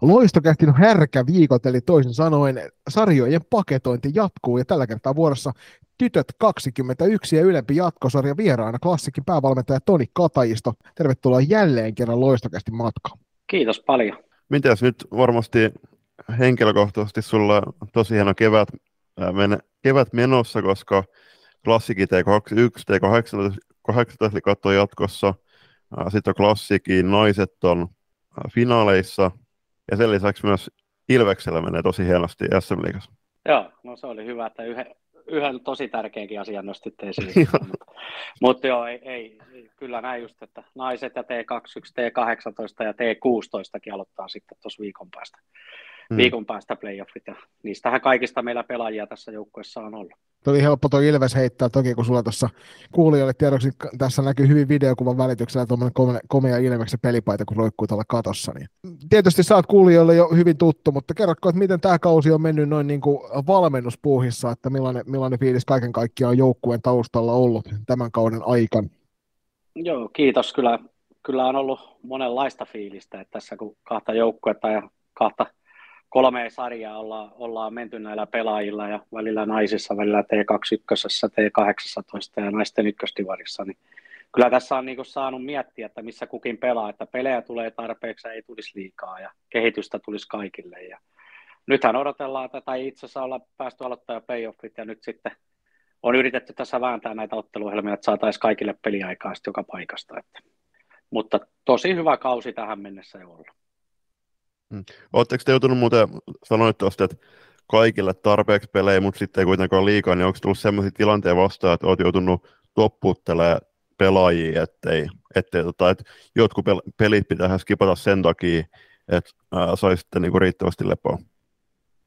Loistokästin härkä viikot, eli toisin sanoen sarjojen paketointi jatkuu, ja tällä kertaa vuorossa Tytöt 21 ja ylempi jatkosarja vieraana klassikin päävalmentaja Toni Katajisto. Tervetuloa jälleen kerran Loistokästin matkaan. Kiitos paljon. Mitäs nyt varmasti henkilökohtaisesti sulla on tosi hieno kevät, men, kevät menossa, koska klassikin T21, T18 eli katsoo jatkossa. Sitten on klassikin, naiset on finaaleissa, ja sen lisäksi myös Ilveksellä menee tosi hienosti SM Liigassa. Joo, no se oli hyvä, että yhden, yhden tosi tärkeänkin asian nostitte esiin. Mutta joo, ei, ei, kyllä näin just, että naiset ja T21, T18 ja T16kin aloittaa sitten tuossa viikon päästä. Hmm. Viikon päästä playoffit ja niistähän kaikista meillä pelaajia tässä joukkueessa on ollut. Oli helppo tuo Ilves heittää toki, kun sulla tuossa kuulijoille tiedoksi, tässä näkyy hyvin videokuvan välityksellä tuommoinen komea, komea Ilveksen pelipaita, kun roikkuu tuolla katossa. Niin. Tietysti sä oot kuulijoille jo hyvin tuttu, mutta kerrotko, että miten tämä kausi on mennyt noin niin kuin valmennuspuuhissa, että millainen, millainen fiilis kaiken kaikkiaan on joukkueen taustalla ollut tämän kauden aikana? Joo, kiitos. Kyllä, kyllä on ollut monenlaista fiilistä, että tässä kun kahta joukkuetta ja kahta kolme sarjaa olla, ollaan menty näillä pelaajilla ja välillä naisissa, välillä T21, T18 ja naisten ykköstivarissa, niin kyllä tässä on niin saanut miettiä, että missä kukin pelaa, että pelejä tulee tarpeeksi ja ei tulisi liikaa ja kehitystä tulisi kaikille. Ja nythän odotellaan tätä, itse asiassa olla päästy aloittaa playoffit ja nyt sitten on yritetty tässä vääntää näitä otteluhelmia, että saataisiin kaikille peliaikaa joka paikasta. Että. Mutta tosi hyvä kausi tähän mennessä jo ollut. Mm. Oletteko te joutunut muuten, sanoit tuosta, että kaikille tarpeeksi pelejä, mutta sitten ei kuitenkaan liikaa, niin onko tullut sellaisia tilanteita vastaan, että olet joutunut toppuuttelemaan pelaajia, ettei, ettei tota, että jotkut pelit pitää skipata sen takia, että saisitte niinku riittävästi lepoa?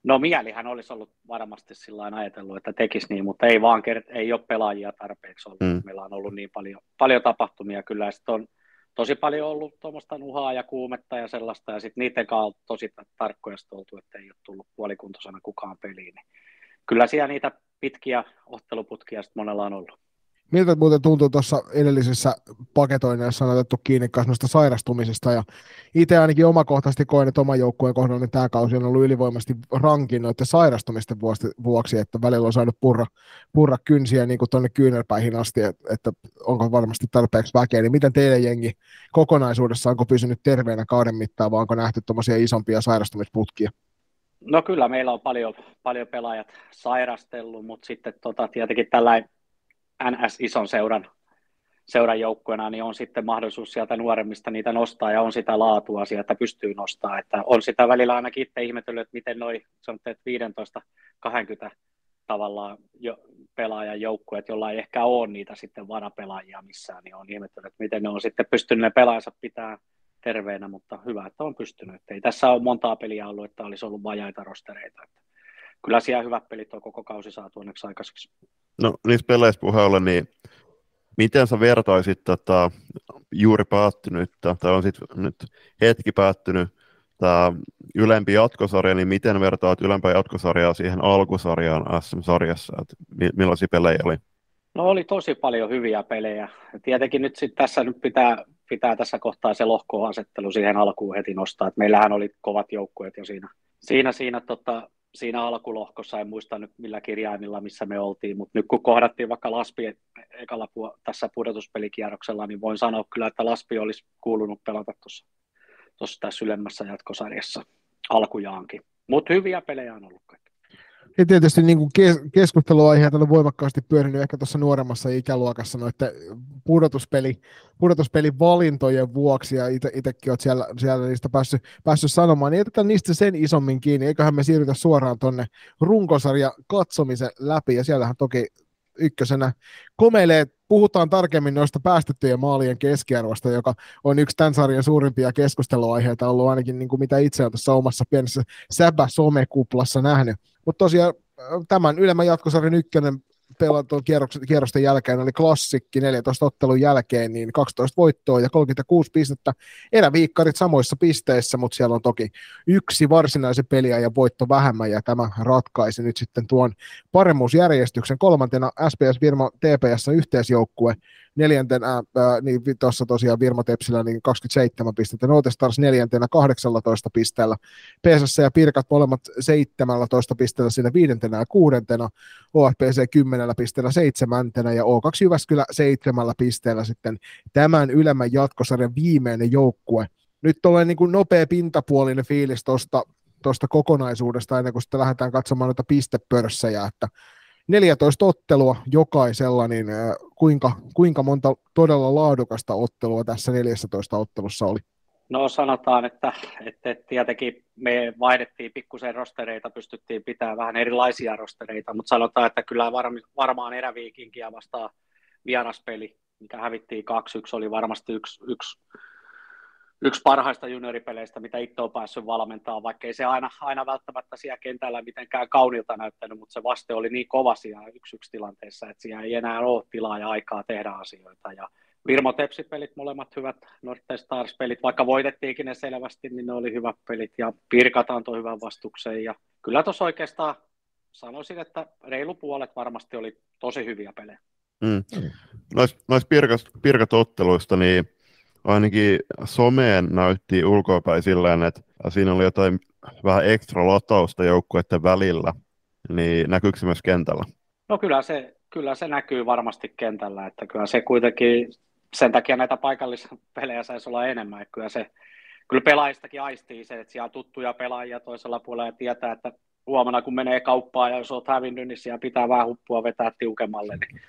No mielihän olisi ollut varmasti sillä ajatellut, että tekisi niin, mutta ei vaan kert- ei ole pelaajia tarpeeksi ollut. Mm. Meillä on ollut niin paljon, paljon tapahtumia kyllä, ja on tosi paljon ollut tuommoista nuhaa ja kuumetta ja sellaista, ja sitten niiden kanssa on tosi tarkkoja oltu, että ei ole tullut puolikuntoisena kukaan peliin. Niin kyllä siellä niitä pitkiä otteluputkia sitten monella on ollut. Miltä muuten tuntuu tuossa edellisessä paketoinnissa on otettu kiinni kasvasta sairastumisesta ja itse ainakin omakohtaisesti koen, että oman joukkueen kohdalla niin tämä kausi on ollut ylivoimaisesti rankin noiden sairastumisten vuoksi, että välillä on saanut purra, purra kynsiä niin tuonne kyynärpäihin asti, että, onko varmasti tarpeeksi väkeä, niin miten teidän jengi kokonaisuudessa onko pysynyt terveenä kauden mittaan vai onko nähty tuommoisia isompia sairastumisputkia? No kyllä, meillä on paljon, paljon pelaajat sairastellut, mutta sitten tota, tietenkin tällä NS-ison seuran, seuran joukkueena, niin on sitten mahdollisuus sieltä nuoremmista niitä nostaa ja on sitä laatua sieltä pystyy nostaa. Että on sitä välillä ainakin itse ihmetellyt, että miten noin sanotte, että 15-20 tavallaan jo pelaajan joukkueet, jolla ei ehkä ole niitä sitten varapelaajia missään, niin on ihmetellyt, että miten ne on sitten pystynyt ne pelaajansa pitää terveenä, mutta hyvä, että on pystynyt. Ei tässä ole montaa peliä ollut, että olisi ollut vajaita rostereita. Että kyllä siellä hyvät pelit on koko kausi saatu onneksi aikaiseksi. No niissä peleissä puheella, niin miten sä vertaisit tota, juuri päättynyt, tai on sitten nyt hetki päättynyt, tämä ylempi jatkosarja, niin miten vertaat ylempää jatkosarjaa siihen alkusarjaan SM-sarjassa, että millaisia pelejä oli? No oli tosi paljon hyviä pelejä. Tietenkin nyt sit tässä nyt pitää, pitää tässä kohtaa se lohkoasettelu siihen alkuun heti nostaa, että meillähän oli kovat joukkueet jo siinä, siinä, siinä tota, siinä alkulohkossa, en muista nyt millä kirjaimilla, missä me oltiin, mutta nyt kun kohdattiin vaikka Laspi ekalla pu- tässä pudotuspelikierroksella, niin voin sanoa kyllä, että Laspi olisi kuulunut pelata tuossa tässä ylemmässä jatkosarjassa alkujaankin. Mutta hyviä pelejä on ollut kaikki. Ja tietysti niin kuin keskusteluaiheet on voimakkaasti pyörinyt ehkä tuossa nuoremmassa ikäluokassa noiden pudotuspeli, pudotuspelin valintojen vuoksi, ja itsekin olet siellä, siellä niistä päässyt, päässyt sanomaan, niin jätetään niistä sen isommin kiinni, eiköhän me siirrytä suoraan tuonne runkosarja katsomisen läpi, ja siellähän toki ykkösenä komeilee, puhutaan tarkemmin noista päästettyjen maalien keskiarvosta, joka on yksi tämän sarjan suurimpia keskusteluaiheita ollut ainakin niin kuin mitä itse olen tässä omassa pienessä säbä-somekuplassa nähnyt. Mutta tosiaan tämän ylemmän jatkosarjan ykkönen pelatun kierrosten jälkeen oli klassikki 14 ottelun jälkeen, niin 12 voittoa ja 36 pistettä. Eräviikkarit samoissa pisteissä, mutta siellä on toki yksi varsinaisen peliä ja voitto vähemmän, ja tämä ratkaisi nyt sitten tuon paremmuusjärjestyksen. Kolmantena SPS Virma TPS yhteisjoukkue, neljäntenä, ää, niin tuossa tosiaan Virmo Tepsillä niin 27 pistettä, Notestars neljäntenä 18 pisteellä, PSS ja Pirkat molemmat 17 pisteellä siinä viidentenä ja kuudentena, OFPC 10 pisteellä seitsemäntenä. Ja O2 Jyväskylä seitsemällä pisteellä sitten tämän ylemmän jatkosarjan viimeinen joukkue. Nyt tulee niin nopea pintapuolinen fiilis tuosta tuosta kokonaisuudesta ennen kuin sitten lähdetään katsomaan noita pistepörssejä, että 14 ottelua jokaisella, niin kuinka, kuinka monta todella laadukasta ottelua tässä 14 ottelussa oli? No sanotaan, että, että tietenkin me vaihdettiin pikkusen rostereita, pystyttiin pitämään vähän erilaisia rostereita, mutta sanotaan, että kyllä varmaan eräviikinkiä vastaan vieraspeli, mikä hävittiin 2-1, oli varmasti yksi, yksi yksi parhaista junioripeleistä, mitä itse on päässyt valmentamaan, vaikka ei se aina, aina välttämättä siellä kentällä mitenkään kaunilta näyttänyt, mutta se vaste oli niin kova siellä yksi yksi tilanteessa, että siellä ei enää ole tilaa ja aikaa tehdä asioita. Ja Virmo Tepsi-pelit, molemmat hyvät Norte Stars-pelit, vaikka voitettiinkin ne selvästi, niin ne oli hyvät pelit ja Pirkat antoi hyvän vastuksen ja kyllä tuossa oikeastaan sanoisin, että reilu puolet varmasti oli tosi hyviä pelejä. Mm. Noista nois pirkat, pirkat otteluista, niin ainakin someen näytti ulkoapäin silleen, että siinä oli jotain vähän ekstra latausta joukkueiden välillä, niin näkyykö se myös kentällä? No kyllä se, kyllä se näkyy varmasti kentällä, että kyllä se kuitenkin, sen takia näitä paikallispelejä saisi olla enemmän, että kyllä se, kyllä pelaajistakin aistii se, että siellä on tuttuja pelaajia toisella puolella ja tietää, että huomenna kun menee kauppaan ja jos olet hävinnyt, niin siellä pitää vähän huppua vetää tiukemmalle, niin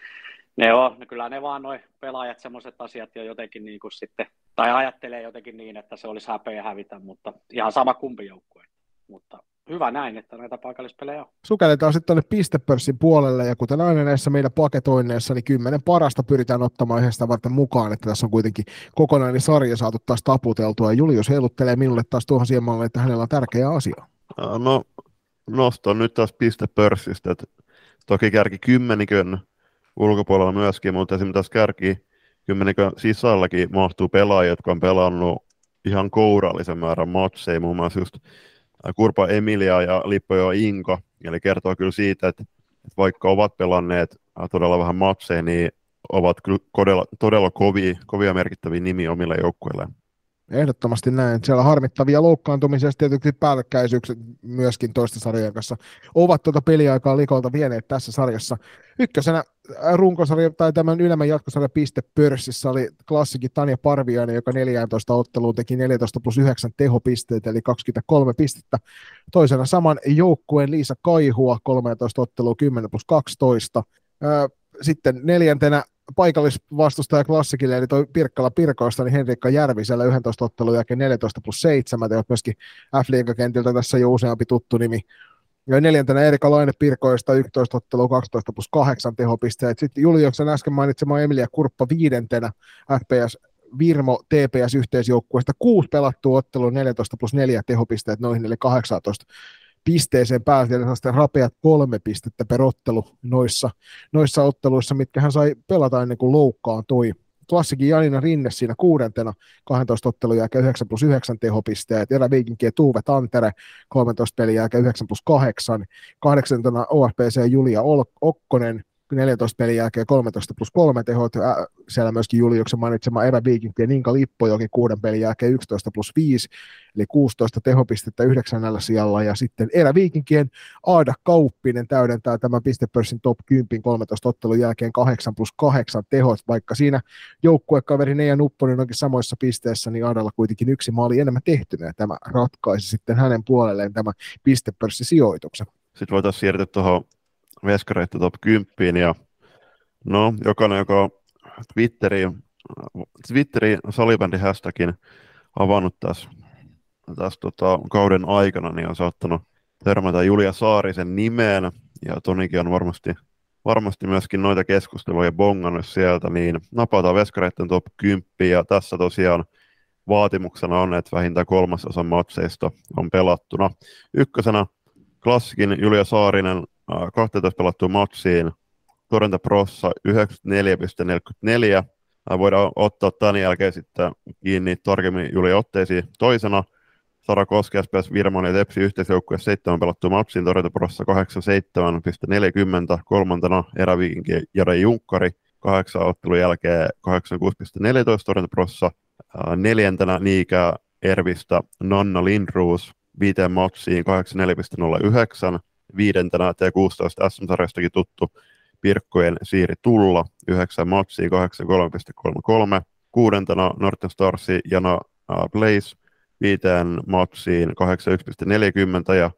ne on, no kyllä ne vaan noin pelaajat semmoiset asiat jo jotenkin niin kuin sitten, tai ajattelee jotenkin niin, että se olisi häpeä hävitä, mutta ihan sama kumpi joukkue. Mutta hyvä näin, että näitä paikallispelejä on. Sukelletaan sitten tuonne pistepörssin puolelle, ja kuten aina näissä meidän paketoinneissa, niin kymmenen parasta pyritään ottamaan yhdestä varten mukaan, että tässä on kuitenkin kokonainen sarja saatu taas taputeltua, ja Julius heiluttelee minulle taas tuohon siemalle, että hänellä on tärkeä asia. No, nostan nyt taas pistepörssistä, että toki kärki kymmenikön ulkopuolella myöskin, mutta esimerkiksi tässä kärki kymmenikö sisälläkin mahtuu pelaajia, jotka on pelannut ihan kourallisen määrän matseja, muun muassa just Kurpa Emilia ja Lippojo Inka, eli kertoo kyllä siitä, että, että vaikka ovat pelanneet todella vähän matseja, niin ovat kyllä todella, todella kovia, kovia merkittäviä nimiä omille joukkueilleen. Ehdottomasti näin. Siellä harmittavia loukkaantumisia tietysti päällekkäisyykset myöskin toista sarjojen kanssa ovat tuota peliaikaa likolta vieneet tässä sarjassa. Ykkösenä äh, runkosarja tai tämän ylemmän jatkosarja piste pörssissä oli klassikin Tanja Parviainen, joka 14 otteluun teki 14 plus 9 tehopisteitä, eli 23 pistettä. Toisena saman joukkueen Liisa Kaihua, 13 ottelua 10 plus 12. Sitten neljäntenä paikallisvastustaja klassikille, eli toi Pirkkala Pirkoista, niin Henrikka Järvisellä 11 ottelun jälkeen 14 plus 7, teot myöskin f kentiltä tässä jo useampi tuttu nimi. Ja neljäntenä Erika Laine Pirkoista 11 ottelua 12 plus 8 tehopisteet. Sitten Juliuksen äsken mainitsema Emilia Kurppa viidentenä FPS Virmo TPS yhteisjoukkueesta kuusi pelattua ottelua 14 plus 4 tehopisteet noihin eli 18 pisteeseen pääsi, eli sitten rapeat kolme pistettä per ottelu noissa, noissa otteluissa, mitkä hän sai pelata ennen kuin loukkaantui. Klassikin Janina Rinne siinä kuudentena 12 ottelun jälkeen 9 plus 9 tehopisteet, Erä Viikinki ja Tuuve Tantere 13 pelin jälkeen 9 plus 8, kahdeksantena OFPC Julia Okkonen 14 pelin jälkeen 13 plus 3 tehot, äh, siellä myöskin Juliuksen mainitsema Evä Viikinki ja Ninka Lippojoki kuuden pelin jälkeen 11 plus 5, eli 16 tehopistettä yhdeksännällä sijalla, ja sitten Erä Viikinkien Aada Kauppinen täydentää tämän pistepörssin top 10 13 ottelun jälkeen 8 plus 8 tehot, vaikka siinä joukkuekaveri Neija Nupponen onkin samoissa pisteissä, niin Aadalla kuitenkin yksi maali enemmän tehtynä, ja tämä ratkaisi sitten hänen puolelleen tämä pistepörssisijoituksen. Sitten voitaisiin siirtyä tuohon veskareita top 10 ja no, jokainen, joka Twitteriin, Twitteriin salibändi hashtagin avannut tässä, tässä tota, kauden aikana, niin on saattanut törmätä Julia Saarisen nimeen, ja Tonikin on varmasti, varmasti myöskin noita keskusteluja bongannut sieltä, niin napataan veskareiden top 10, ja tässä tosiaan vaatimuksena on, että vähintään kolmasosa matseista on pelattuna. Ykkösenä klassikin Julia Saarinen 12 pelattuun matsiin. Torjunta Prossa 94,44. Voidaan ottaa tämän jälkeen sitten kiinni tarkemmin Juli Otteisiin. Toisena. Sara Koski, SPS Virmon ja Tepsi yhteisjoukkue 7 pelattu Mapsin torjuntaprossa 87,40, kolmantena eräviikinki Jare Junkkari, kahdeksan ottelun jälkeen 86,14 torjuntaprossa, neljäntenä Niikä Ervistä Nanna Lindruus viiteen matsiin 84,09, viidentenä T16 SM-sarjastakin tuttu Pirkkojen Siiri Tulla 9 matsiin 83,33, kuudentena Norton Starsi Jana Blaze viiteen matsiin 81,40 ja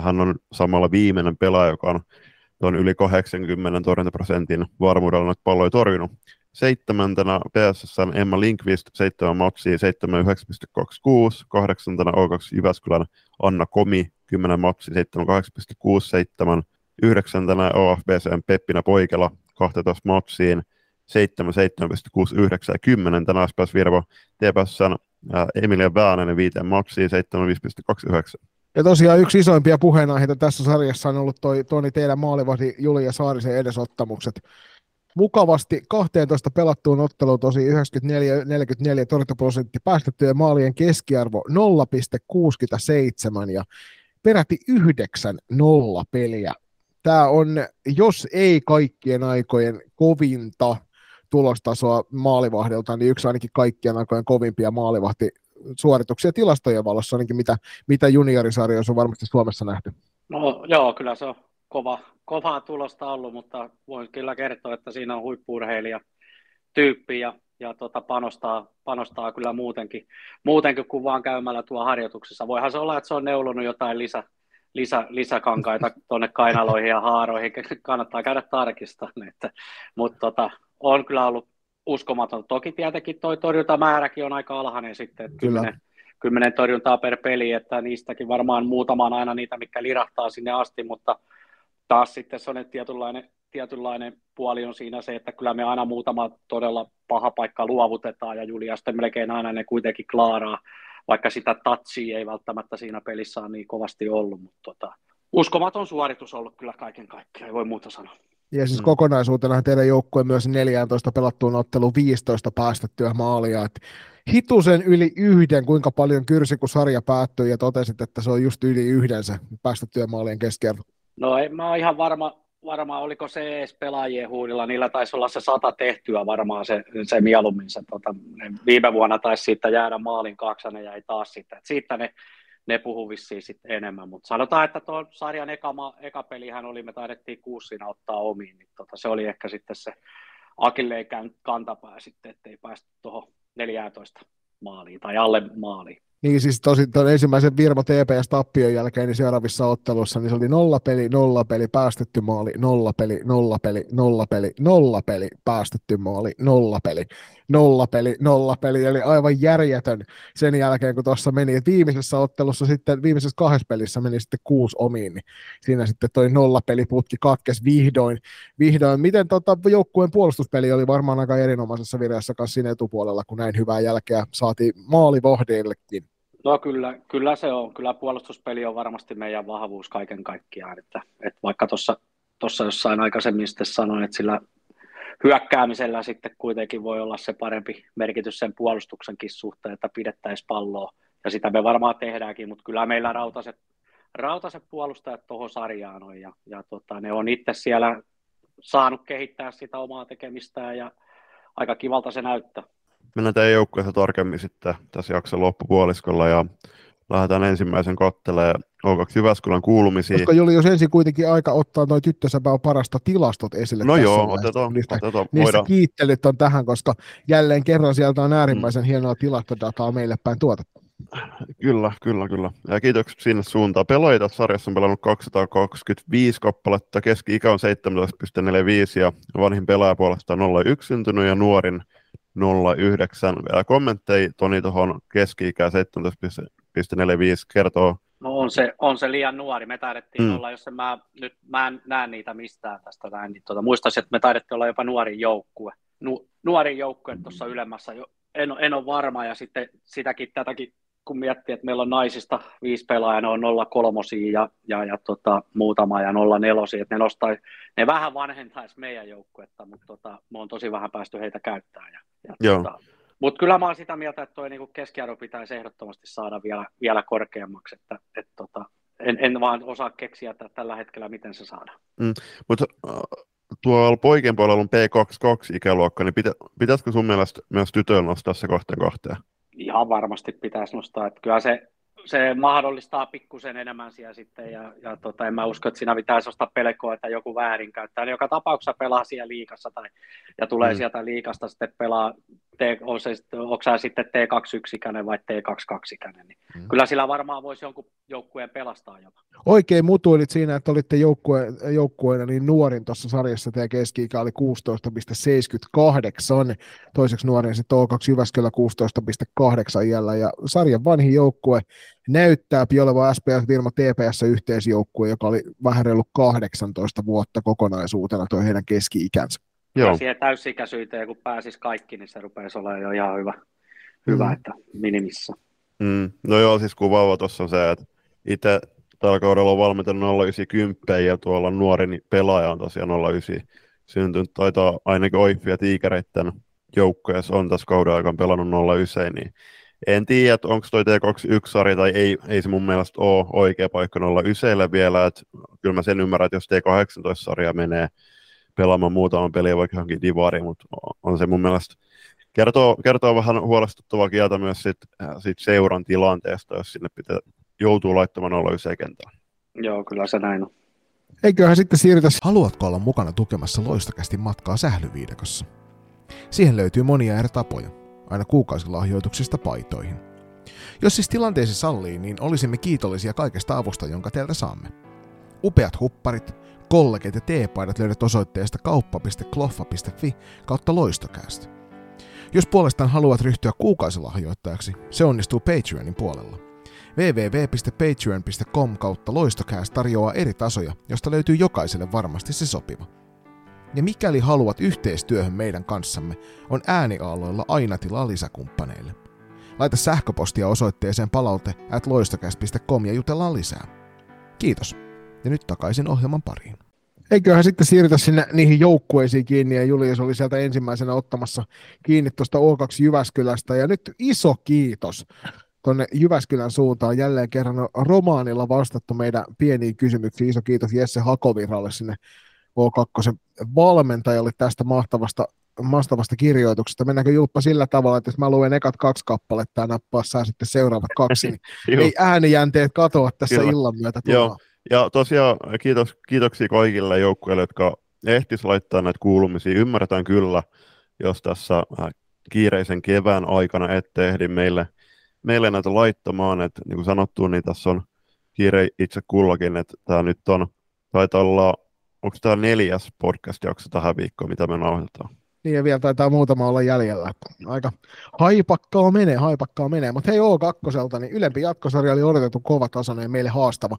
hän on samalla viimeinen pelaaja, joka on tuon yli 80 torjuntaprosentin varmuudella noita palloja torjunut. Seitsemäntenä PSSn Emma Linkvist, seitsemän matsia, 79,26. Kahdeksantena O2 Jyväskylän Anna Komi, 10 matsia, 78,67. Yhdeksäntenä OFBCn Peppina Poikela, 12 matsiin, 77,69 ja 10 tänä SPS Virvo TPSn Emilia Väänänen viiteen maksiin 75,29. Ja tosiaan yksi isoimpia puheenaiheita tässä sarjassa on ollut toi, Toni teidän maalivahdi Julia Saarisen edesottamukset. Mukavasti 12 pelattuun otteluun tosi 94-44 torjuntaprosentti päästettyjen maalien keskiarvo 0,67 ja peräti 9 nolla peliä. Tämä on, jos ei kaikkien aikojen kovinta tulostasoa maalivahdilta, niin yksi ainakin kaikkien aikojen kovimpia maalivahti suorituksia tilastojen valossa, ainakin mitä, mitä juniorisarjoissa on varmasti Suomessa nähty. No joo, kyllä se on kova, kovaa tulosta ollut, mutta voin kyllä kertoa, että siinä on huippuurheilija tyyppi ja, ja tota panostaa, panostaa kyllä muutenkin, muutenkin kuin vaan käymällä tuo harjoituksessa. Voihan se olla, että se on neulonut jotain lisä, lisä, lisäkankaita tuonne kainaloihin ja haaroihin, kannattaa käydä tarkistamaan. Että, mutta tota, on kyllä ollut uskomaton. Toki tietenkin tuo torjuntamääräkin on aika alhainen sitten, että kymmenen, kymmenen torjuntaa per peli, että niistäkin varmaan muutama on aina niitä, mikä lirahtaa sinne asti, mutta taas sitten se on tietynlainen, tietynlainen puoli on siinä se, että kyllä me aina muutama todella paha paikka luovutetaan ja Julia sitten melkein aina ne kuitenkin klaaraa, vaikka sitä tatsia ei välttämättä siinä pelissä ole niin kovasti ollut, mutta tota, uskomaton suoritus ollut kyllä kaiken kaikkiaan, ei voi muuta sanoa. Ja siis mm. kokonaisuutena teidän joukkue myös 14 pelattuun otteluun 15 päästettyä maalia. Et hitusen yli yhden, kuinka paljon kyrsi, kun sarja päättyi ja totesit, että se on just yli yhden se päästettyä maalien keskiarvo. No en mä ihan varma, varma, oliko se edes pelaajien huudilla. Niillä taisi olla se sata tehtyä varmaan se, se mieluummin. Se, tota, viime vuonna taisi siitä jäädä maalin kaksi, ne jäi taas sitten. Et siitä ne ne puhuu vissiin sitten enemmän, mutta sanotaan, että tuon sarjan eka, eka pelihän oli, me taidettiin kuussina ottaa omiin, niin tota, se oli ehkä sitten se Akilleikään kantapää sitten, ettei päästy tuohon 14 maaliin tai alle maaliin. Niin siis tosi tuon ensimmäisen Virmo TPS-tappion jälkeen niin seuraavissa ottelussa niin se oli nolla peli, nolla peli, päästetty maali, nolla peli, nolla peli, nolla peli, nolla peli, päästetty maali, nolla peli, nolla peli, nolla peli, eli aivan järjetön sen jälkeen, kun tuossa meni. Et viimeisessä ottelussa sitten, viimeisessä kahdessa pelissä meni sitten kuusi omiin, niin siinä sitten toi nolla putki katkes vihdoin. vihdoin. Miten tota, joukkueen puolustuspeli oli varmaan aika erinomaisessa vireessä kanssa siinä etupuolella, kun näin hyvää jälkeä saatiin maalivohdeillekin. No kyllä, kyllä se on. Kyllä puolustuspeli on varmasti meidän vahvuus kaiken kaikkiaan. Että, että vaikka tuossa jossain aikaisemmin sitten sanoin, että sillä hyökkäämisellä sitten kuitenkin voi olla se parempi merkitys sen puolustuksenkin suhteen, että pidettäisiin palloa. Ja sitä me varmaan tehdäänkin, mutta kyllä meillä rautaset, rautaset puolustajat tuohon sarjaan on. Ja, ja tota, ne on itse siellä saanut kehittää sitä omaa tekemistään ja aika kivalta se näyttää mennään teidän joukkueessa tarkemmin sitten tässä jakson loppupuoliskolla ja lähdetään ensimmäisen kattelee O2 Jyväskylän kuulumisiin. Koska Julius ensin kuitenkin aika ottaa noin tyttösäpää parasta tilastot esille. No joo, otetaan. Niistä, otetaan niistä voidaan. kiittelyt on tähän, koska jälleen kerran sieltä on äärimmäisen mm. hienoa tilastodataa meille päin tuotettu. Kyllä, kyllä, kyllä. Ja kiitokset sinne suuntaan. Pelaajia sarjassa on pelannut 225 kappaletta, keski-ikä on 17,45 ja vanhin pelaaja puolestaan 01 syntynyt ja nuorin 09. Vielä kommentteja Toni tuohon keski-ikään 17,45 kertoo. No on se, on se liian nuori. Me taidettiin mm. olla, jos en mä, nyt mä en näe niitä mistään tästä näin, niin tuota, muistaisin, että me taidettiin olla jopa nuori joukkue. Nu, nuori joukkue tuossa ylemmässä. En, en ole varma ja sitten sitäkin tätäkin kun miettii, että meillä on naisista viisi pelaajaa, ne on 03 ja, ja, ja tota, muutama ja 04, että ne, nostai, ne vähän vanhentaisi meidän joukkuetta, mutta tota, me on tosi vähän päästy heitä käyttämään. Ja, ja tota, mutta kyllä mä oon sitä mieltä, että tuo niinku keskiarvo pitäisi ehdottomasti saada vielä, vielä korkeammaksi, että et, tota, en, en vaan osaa keksiä että tällä hetkellä, miten se saadaan. Mm, mutta tuolla poikien puolella on P22-ikäluokka, niin pitä, pitäisikö sun mielestä myös tytöillä nostaa se kohteen kohteen? Ihan varmasti pitäisi nostaa, että kyllä se se mahdollistaa pikkusen enemmän siellä sitten, ja, ja tota, en mä usko, että siinä pitäisi ostaa pelkoa, että joku väärinkäyttää. Niin joka tapauksessa pelaa siellä liikassa, tai, ja tulee mm. sieltä liikasta sitten pelaa, T, on se, onko sä sitten T21-ikäinen vai T22-ikäinen, niin mm. kyllä sillä varmaan voisi jonkun joukkueen pelastaa jopa. Oikein mutuilit siinä, että olitte joukkue, joukkueena niin nuorin tuossa sarjassa, teidän keski-ikä oli 16,78, toiseksi nuorin sitten O2 Jyväskylä 16,8 iällä, ja sarjan vanhin joukkue, näyttää olevan SPS Virma TPS yhteisjoukkue, joka oli vähän reilu 18 vuotta kokonaisuutena tuo heidän keski-ikänsä. Joo. Ja siihen täysikäisyyteen, kun pääsis kaikki, niin se rupeisi olemaan jo ihan hyvä, hyvä mm. että minimissä. Mm. No joo, siis kuvaava tuossa on se, että itse tällä kaudella on valmentanut 090 ja tuolla nuori niin pelaaja on tosiaan 09 syntynyt. Taitaa ainakin Oiffi ja joukkoja on tässä kauden aikana pelannut 09, niin en tiedä, että onko toi T21-sarja tai ei, ei se mun mielestä ole oikea paikka olla yseillä vielä, että kyllä mä sen ymmärrän, että jos T18-sarja menee pelaamaan muutaman peliä vaikka johonkin divariin, mutta on se mun mielestä kertoo, kertoo vähän huolestuttavaa kieltä myös sit, äh, sit seuran tilanteesta, jos sinne pitää, joutuu laittamaan olla kentällä. Joo, kyllä se näin on. Eiköhän sitten siirrytä. Haluatko olla mukana tukemassa loistokästi matkaa sählyviidekossa? Siihen löytyy monia eri tapoja aina kuukausilahjoituksista paitoihin. Jos siis tilanteesi sallii, niin olisimme kiitollisia kaikesta avusta, jonka teiltä saamme. Upeat hupparit, kollegit ja teepaidat löydät osoitteesta kauppa.kloffa.fi kautta loistokäästä. Jos puolestaan haluat ryhtyä kuukausilahjoittajaksi, se onnistuu Patreonin puolella. www.patreon.com kautta loistokäästä tarjoaa eri tasoja, josta löytyy jokaiselle varmasti se sopiva. Ja mikäli haluat yhteistyöhön meidän kanssamme, on ääniaaloilla aina tilaa lisäkumppaneille. Laita sähköpostia osoitteeseen palaute at loistokäst.com ja jutellaan lisää. Kiitos. Ja nyt takaisin ohjelman pariin. Eiköhän sitten siirrytä sinne niihin joukkueisiin kiinni, ja Julius oli sieltä ensimmäisenä ottamassa kiinni tuosta O2 Jyväskylästä, ja nyt iso kiitos tuonne Jyväskylän suuntaan. Jälleen kerran romaanilla vastattu meidän pieniin kysymyksiin. Iso kiitos Jesse Hakoviralle sinne K2 valmentajalle tästä mahtavasta, mahtavasta kirjoituksesta. Mennäänkö Julppa sillä tavalla, että jos mä luen ekat kaksi kappaletta ja nappaa saa sitten seuraavat kaksi, niin ei äänijänteet katoa tässä Kyllä. illan myötä. Joo. Ja tosiaan kiitos, kiitoksia kaikille joukkueille, jotka ehtis laittaa näitä kuulumisia. Ymmärretään kyllä, jos tässä äh, kiireisen kevään aikana ette ehdi meille, meille näitä laittamaan. että niin kuin sanottu, niin tässä on kiire itse kullakin, että tämä nyt on, taitaa olla onko tämä neljäs podcast-jakso tähän viikkoon, mitä me nauhoitetaan? Niin ja vielä taitaa muutama olla jäljellä. Aika haipakkaa menee, haipakkaa menee. Mutta hei O2, niin ylempi jatkosarja oli odotettu kova tasoinen ja meille haastava.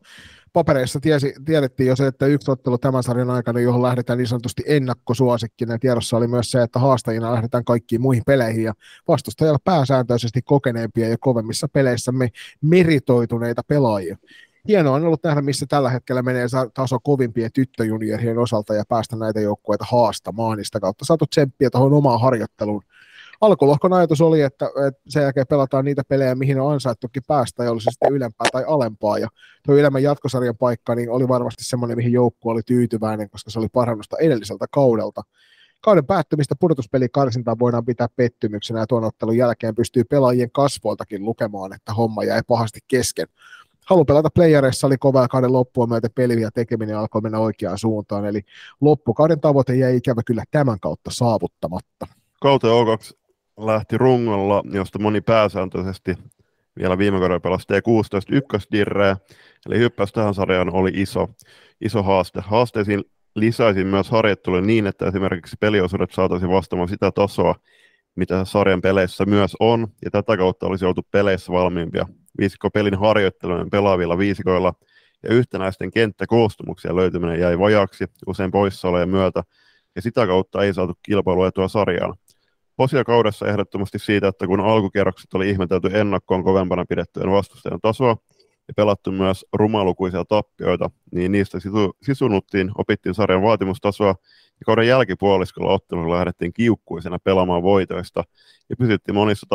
Papereissa tiesi, tiedettiin jo se, että yksi ottelu tämän sarjan aikana, johon lähdetään niin sanotusti ennakkosuosikkina. Ja tiedossa oli myös se, että haastajina lähdetään kaikkiin muihin peleihin ja vastustajalla pääsääntöisesti kokeneempia ja kovemmissa peleissä me meritoituneita pelaajia hienoa on ollut nähdä, missä tällä hetkellä menee taso kovimpien tyttöjuniorien osalta ja päästä näitä joukkueita haastamaan, sitä kautta saatu tsemppiä tuohon omaan harjoitteluun. Alkulohkon ajatus oli, että, että sen jälkeen pelataan niitä pelejä, mihin on ansaittukin päästä, ja oli se sitten ylempää tai alempaa, ja tuo ylemmän jatkosarjan paikka niin oli varmasti semmoinen, mihin joukkue oli tyytyväinen, koska se oli parannusta edelliseltä kaudelta. Kauden päättymistä pudotuspelikarsintaan voidaan pitää pettymyksenä, ja tuon ottelun jälkeen pystyy pelaajien kasvoiltakin lukemaan, että homma jäi pahasti kesken halu pelata playereissa oli kova kauden loppua myöten peli ja tekeminen alkoi mennä oikeaan suuntaan, eli loppukauden tavoite jäi ikävä kyllä tämän kautta saavuttamatta. Kauteen O2 lähti rungolla, josta moni pääsääntöisesti vielä viime kaudella pelasi T16 ykkösdirreä, eli hyppäys tähän sarjaan oli iso, iso haaste. Haasteisiin lisäisin myös harjoittelun niin, että esimerkiksi peliosuudet saataisiin vastaamaan sitä tasoa, mitä sarjan peleissä myös on, ja tätä kautta olisi oltu peleissä valmiimpia viisikko pelin harjoittelujen pelaavilla viisikoilla ja yhtenäisten kenttäkoostumuksia löytyminen jäi vajaksi usein poissaolojen myötä ja sitä kautta ei saatu kilpailuetua sarjaan. kaudessa ehdottomasti siitä, että kun alkukierrokset oli ihmetelty ennakkoon kovempana pidettyjen vastustajan tasoa ja pelattu myös rumalukuisia tappioita, niin niistä sisu, sisunuttiin, opittiin sarjan vaatimustasoa ja kauden jälkipuoliskolla ottelulla lähdettiin kiukkuisena pelaamaan voitoista ja pysyttiin monissa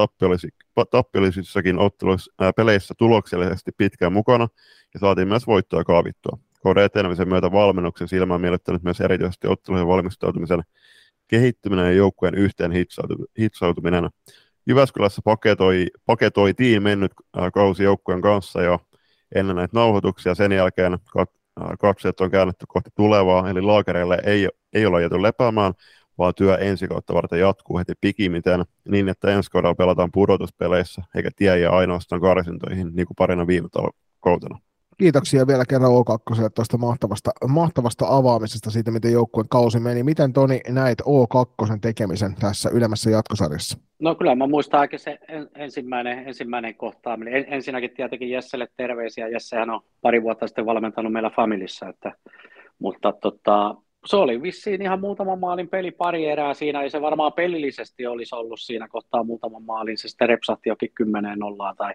tappiollisissakin otteluissa, peleissä tuloksellisesti pitkään mukana ja saatiin myös voittoa kaavittua. Kauden etenemisen myötä valmennuksen silmään miellyttänyt myös erityisesti ottelujen valmistautumisen kehittyminen ja joukkueen yhteen hitsautuminen. Jyväskylässä paketoi, paketoitiin mennyt kausi joukkueen kanssa jo ennen näitä nauhoituksia. Sen jälkeen katseet on käännetty kohti tulevaa, eli laakereille ei, ei ole jäty lepäämään, vaan työ ensi kautta varten jatkuu heti pikimiten niin, että ensi kaudella pelataan pudotuspeleissä, eikä tie ja ainoastaan karsintoihin, niin kuin parina viime kautena kiitoksia vielä kerran O2 tuosta mahtavasta, mahtavasta avaamisesta siitä, miten joukkueen kausi meni. Miten Toni näit O2 tekemisen tässä ylemmässä jatkosarjassa? No kyllä mä muistan aika se ensimmäinen, ensimmäinen kohtaaminen. En, ensinnäkin tietenkin Jesselle terveisiä. Jessehän on pari vuotta sitten valmentanut meillä Familissa, että, mutta tota, se oli vissiin ihan muutaman maalin peli pari erää siinä, ei se varmaan pelillisesti olisi ollut siinä kohtaa muutaman maalin, se sitten repsahti jokin kymmeneen nollaan tai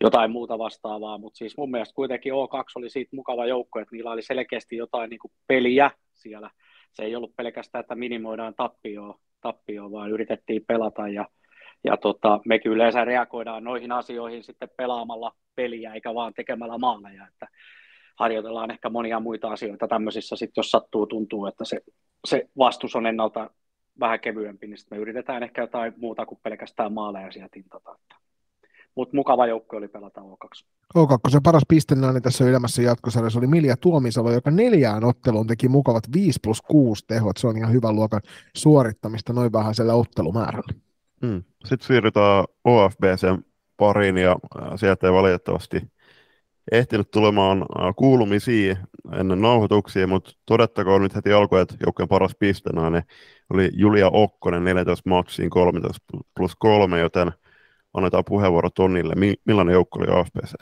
jotain muuta vastaavaa, mutta siis mun mielestä kuitenkin O2 oli siitä mukava joukko, että niillä oli selkeästi jotain niin kuin peliä siellä. Se ei ollut pelkästään, että minimoidaan tappioon, tappioon vaan yritettiin pelata ja, ja tota, mekin yleensä reagoidaan noihin asioihin sitten pelaamalla peliä eikä vaan tekemällä maaleja, että harjoitellaan ehkä monia muita asioita tämmöisissä sitten, jos sattuu tuntuu, että se, se vastus on ennalta vähän kevyempi, niin sitten me yritetään ehkä jotain muuta kuin pelkästään maaleja sieltä tintata. Mutta mukava joukko oli pelata O2. O2 se paras pistennainen tässä ylemmässä jatkosarjassa oli Milja Tuomisalo, joka neljään otteluun teki mukavat 5 plus 6 tehot. Se on ihan hyvän luokan suorittamista noin vähäisellä ottelumäärällä. Hmm. Sitten siirrytään OFBCn pariin ja sieltä ei valitettavasti ehtinyt tulemaan kuulumisia ennen nauhoituksia, mutta todettakoon nyt heti alkuun, että joukkojen paras pistenainen oli Julia Okkonen 14 maksiin 13 plus 3, joten annetaan puheenvuoro Tonnille. Millainen joukko oli OFPC?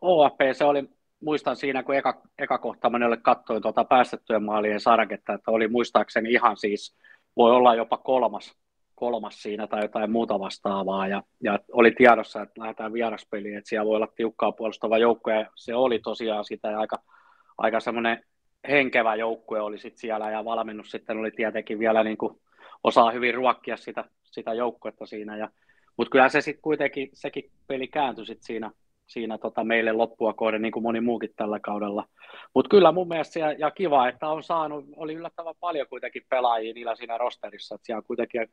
OFPC oli, muistan siinä, kun eka, eka kohta mä katsoin tuota päästettyjen maalien saraketta, että oli muistaakseni ihan siis, voi olla jopa kolmas, kolmas siinä tai jotain muuta vastaavaa. Ja, ja oli tiedossa, että lähdetään vieraspeliin, että siellä voi olla tiukkaa puolustava joukko, ja se oli tosiaan sitä ja aika, aika semmoinen henkevä joukkue oli sit siellä, ja valmennus sitten oli tietenkin vielä niin kuin, osaa hyvin ruokkia sitä, sitä joukkuetta siinä, ja mutta kyllä se sitten kuitenkin, sekin peli kääntyi sit siinä, siinä tota meille loppua kohden, niin kuin moni muukin tällä kaudella. Mutta kyllä mun mielestä siellä, ja kiva, että on saanut, oli yllättävän paljon kuitenkin pelaajia niillä siinä rosterissa, että siellä kuitenkin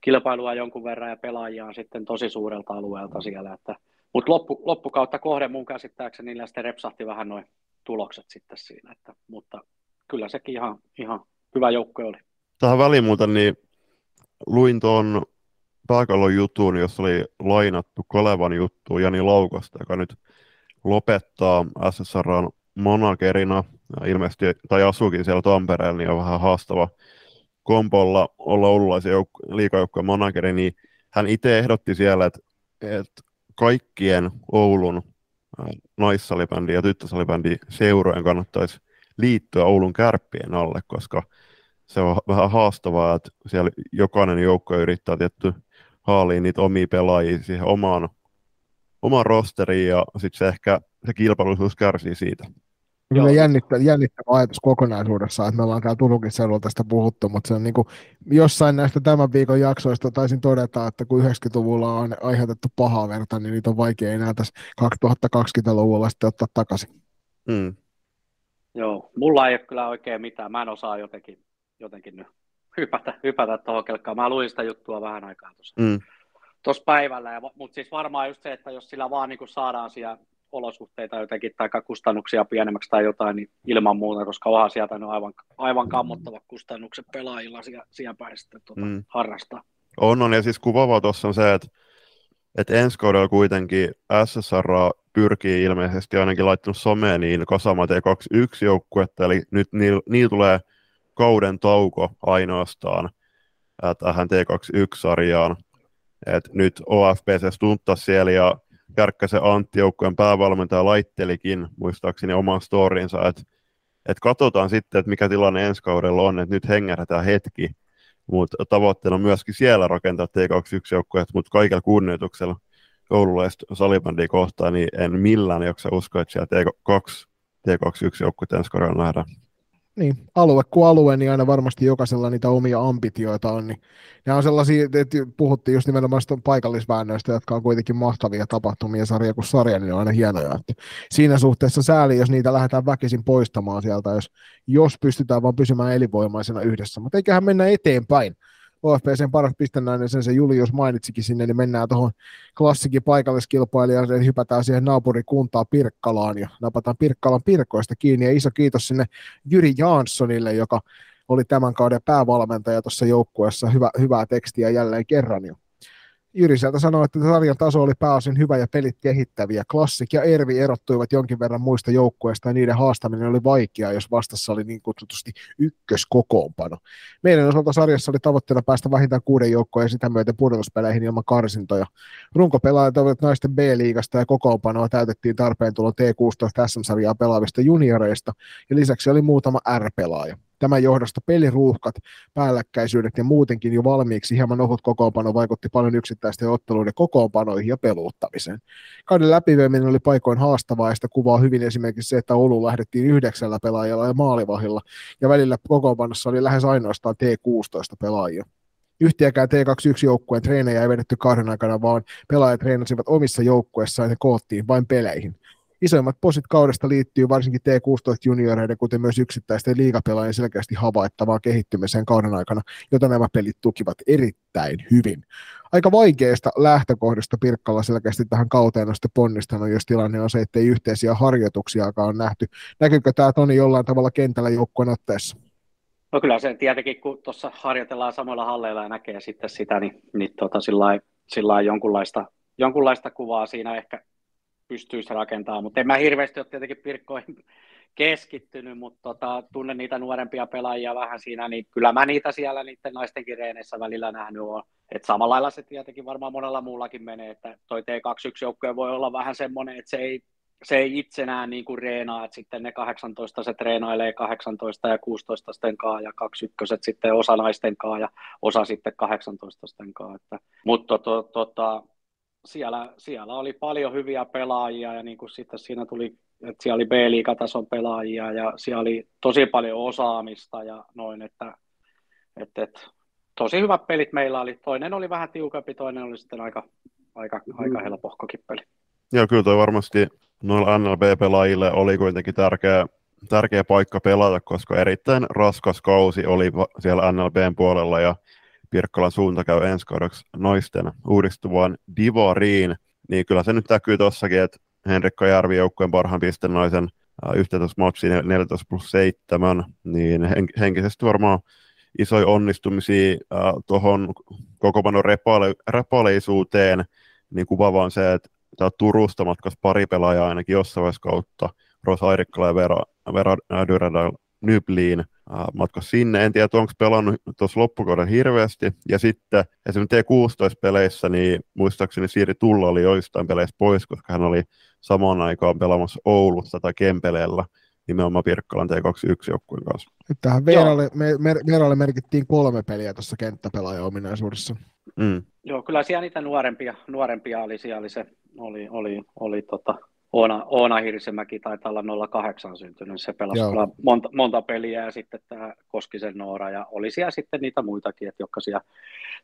kilpailua jonkun verran ja pelaajia on sitten tosi suurelta alueelta siellä. Että, mutta loppu, loppukautta kohden mun käsittääkseni niillä sitten repsahti vähän noin tulokset sitten siinä, että, mutta kyllä sekin ihan, ihan hyvä joukko oli. Tähän väliin muuten, niin luin tuon pääkallon juttuun, jossa oli lainattu Kalevan juttu Jani Laukosta, joka nyt lopettaa SSRn managerina, ilmeisesti, tai asuukin siellä Tampereella, niin on vähän haastava kompolla olla oululaisen jouk- liikajoukkojen manageri, niin hän itse ehdotti siellä, että, että kaikkien Oulun naissalibändi ja tyttösalibändi seurojen kannattaisi liittyä Oulun kärppien alle, koska se on vähän haastavaa, että siellä jokainen joukko yrittää tietty haaliin niitä omia pelaajia siihen omaan, omaan rosteriin ja sitten se ehkä se kilpailullisuus kärsii siitä. Kyllä jännittävä, jännittävä ajatus kokonaisuudessaan, että me ollaan täällä Turunkin seudulla tästä puhuttu, mutta se on niin kuin, jossain näistä tämän viikon jaksoista taisin todeta, että kun 90-luvulla on aiheutettu pahaa verta, niin niitä on vaikea enää tässä 2020-luvulla sitten ottaa takaisin. Mm. Joo, mulla ei ole kyllä oikein mitään, mä en osaa jotenkin, jotenkin nyt hypätä, hypätä tuohon kelkkaan. Mä luin sitä juttua vähän aikaa tuossa mm. päivällä, ja, mutta siis varmaan just se, että jos sillä vaan niin kuin saadaan siellä olosuhteita jotenkin tai kustannuksia pienemmäksi tai jotain, niin ilman muuta, koska onhan sieltä on aivan, aivan kammottavat kustannukset pelaajilla siellä, siellä päin sitten tuota, mm. harrastaa. On, on, ja siis kuvaavaa tuossa on se, että, että ensi kaudella kuitenkin SSR pyrkii ilmeisesti ainakin laittanut someen niin kasaamaan T21 joukkuetta, eli nyt niillä niil tulee kauden tauko ainoastaan tähän T21-sarjaan. Et nyt OFPC stunttasi siellä ja Kärkkäsen Antti joukkueen päävalmentaja laittelikin muistaakseni oman storinsa, että et katsotaan sitten, että mikä tilanne ensi kaudella on, että nyt hengähdetään hetki, mutta tavoitteena on myöskin siellä rakentaa T21-joukkueet, mutta kaikella kunnioituksella koululaista salibändiä kohtaan, niin en millään jaksa uskoa, että siellä T2, T21-joukkueet ensi kaudella nähdään niin, alue kuin alue, niin aina varmasti jokaisella niitä omia ambitioita on. Niin ne on sellaisia, että puhuttiin just nimenomaan paikallisväännöistä, jotka on kuitenkin mahtavia tapahtumia sarja kuin sarja, niin on aina hienoja. Että siinä suhteessa sääli, jos niitä lähdetään väkisin poistamaan sieltä, jos, jos pystytään vaan pysymään elinvoimaisena yhdessä. Mutta eiköhän mennä eteenpäin. OFPCn paras pistennäinen, sen se Julius mainitsikin sinne, niin mennään tuohon klassikin paikalliskilpailijaan, eli hypätään siihen naapurikuntaan Pirkkalaan ja napataan Pirkkalan Pirkoista kiinni. Ja iso kiitos sinne Jyri Janssonille, joka oli tämän kauden päävalmentaja tuossa joukkueessa. Hyvä, hyvää tekstiä jälleen kerran. Jo. Jyri sieltä sanoi, että sarjan taso oli pääosin hyvä ja pelit kehittäviä. Klassik ja Ervi erottuivat jonkin verran muista joukkueista ja niiden haastaminen oli vaikeaa, jos vastassa oli niin kutsutusti ykköskokoonpano. Meidän osalta sarjassa oli tavoitteena päästä vähintään kuuden joukkoon ja sitä myöten pudotuspeleihin ilman karsintoja. Runkopelaajat olivat naisten B-liigasta ja kokoonpanoa täytettiin tarpeen tulon T16 SM-sarjaa pelaavista junioreista ja lisäksi oli muutama R-pelaaja. Tämän johdosta peliruuhkat, päällekkäisyydet ja muutenkin jo valmiiksi hieman ohut kokoonpano vaikutti paljon yksittäisten otteluiden kokoonpanoihin ja peluuttamiseen. Kauden läpivieminen oli paikoin haastavaa ja sitä kuvaa hyvin esimerkiksi se, että Oulu lähdettiin yhdeksällä pelaajalla ja maalivahilla ja välillä kokoonpanossa oli lähes ainoastaan T16 pelaajia. Yhtiäkään T21-joukkueen treenejä ei vedetty kahden aikana, vaan pelaajat treenasivat omissa joukkueissaan ja koottiin vain peleihin. Isoimmat posit kaudesta liittyy varsinkin T16-junioreiden, kuten myös yksittäisten liigapelaajien selkeästi havaittavaan kehittymiseen kauden aikana, jota nämä pelit tukivat erittäin hyvin. Aika vaikeasta lähtökohdasta Pirkkalla selkeästi tähän kauteen on sitten ponnistanut, jos tilanne on se, että ei yhteisiä harjoituksiakaan on nähty. Näkyykö tämä Toni jollain tavalla kentällä joukkueen otteessa? No kyllä se tietenkin, kun tuossa harjoitellaan samoilla halleilla ja näkee sitten sitä, niin, niin tota, sillä, sillä jonkunlaista, jonkunlaista kuvaa siinä ehkä pystyisi rakentamaan, mutta en mä hirveästi ole tietenkin Pirkkoihin keskittynyt, mutta tota, tunnen niitä nuorempia pelaajia vähän siinä, niin kyllä mä niitä siellä niiden naistenkin reeneissä välillä nähnyt on. Et samalla lailla se tietenkin varmaan monella muullakin menee, että toi T21-joukkue voi olla vähän semmoinen, että se ei, se ei itsenään niin kuin reenaa, että sitten ne 18 se treenailee 18 ja 16 kaa ja 21 sitten osa naisten kaa ja osa sitten 18 kaa. Mutta to, to, tota, siellä, siellä oli paljon hyviä pelaajia ja niin kuin sitten siinä tuli, että siellä oli B-liigatason pelaajia ja siellä oli tosi paljon osaamista ja noin, että, että, että tosi hyvät pelit meillä oli. Toinen oli vähän tiukempi, toinen oli sitten aika, aika, aika mm. helpohkokin peli. Joo, kyllä toi varmasti noilla NLB-pelaajille oli kuitenkin tärkeä, tärkeä paikka pelata, koska erittäin raskas kausi oli siellä NLBn puolella ja Pirkkalan suunta käy ensi kaudeksi naisten uudistuvaan Divariin, niin kyllä se nyt näkyy tuossakin, että Henrikko Järvi joukkueen parhaan pisten naisen 11 matsia 14 plus 7, niin hen- henkisesti varmaan isoja onnistumisia äh, tuohon koko repale- repaleisuuteen, niin kuvaava se, että tämä Turusta matkas pari pelaajaa ainakin jossain vaiheessa kautta, Rosa Airikkala ja Vera, Vera Dyredal Nybliin matka sinne. En tiedä, onko pelannut tuossa loppukauden hirveästi. Ja sitten esimerkiksi T16-peleissä, niin muistaakseni Siiri Tulla oli joistain peleissä pois, koska hän oli samaan aikaan pelaamassa Oulussa tai Kempeleellä nimenomaan Pirkkalan T21-joukkueen kanssa. Tähän Veeralle, me, Veeralle merkittiin kolme peliä tuossa kenttäpelaaja-ominaisuudessa. Mm. Joo, kyllä siellä niitä nuorempia, nuorempia oli, siellä oli se, oli, oli, oli tota, Oona, Oona Hirsemäki taitaa olla 08 syntynyt, se pelasi monta, monta, peliä ja sitten tämä Koskisen Noora ja oli siellä sitten niitä muitakin, että jotka siellä,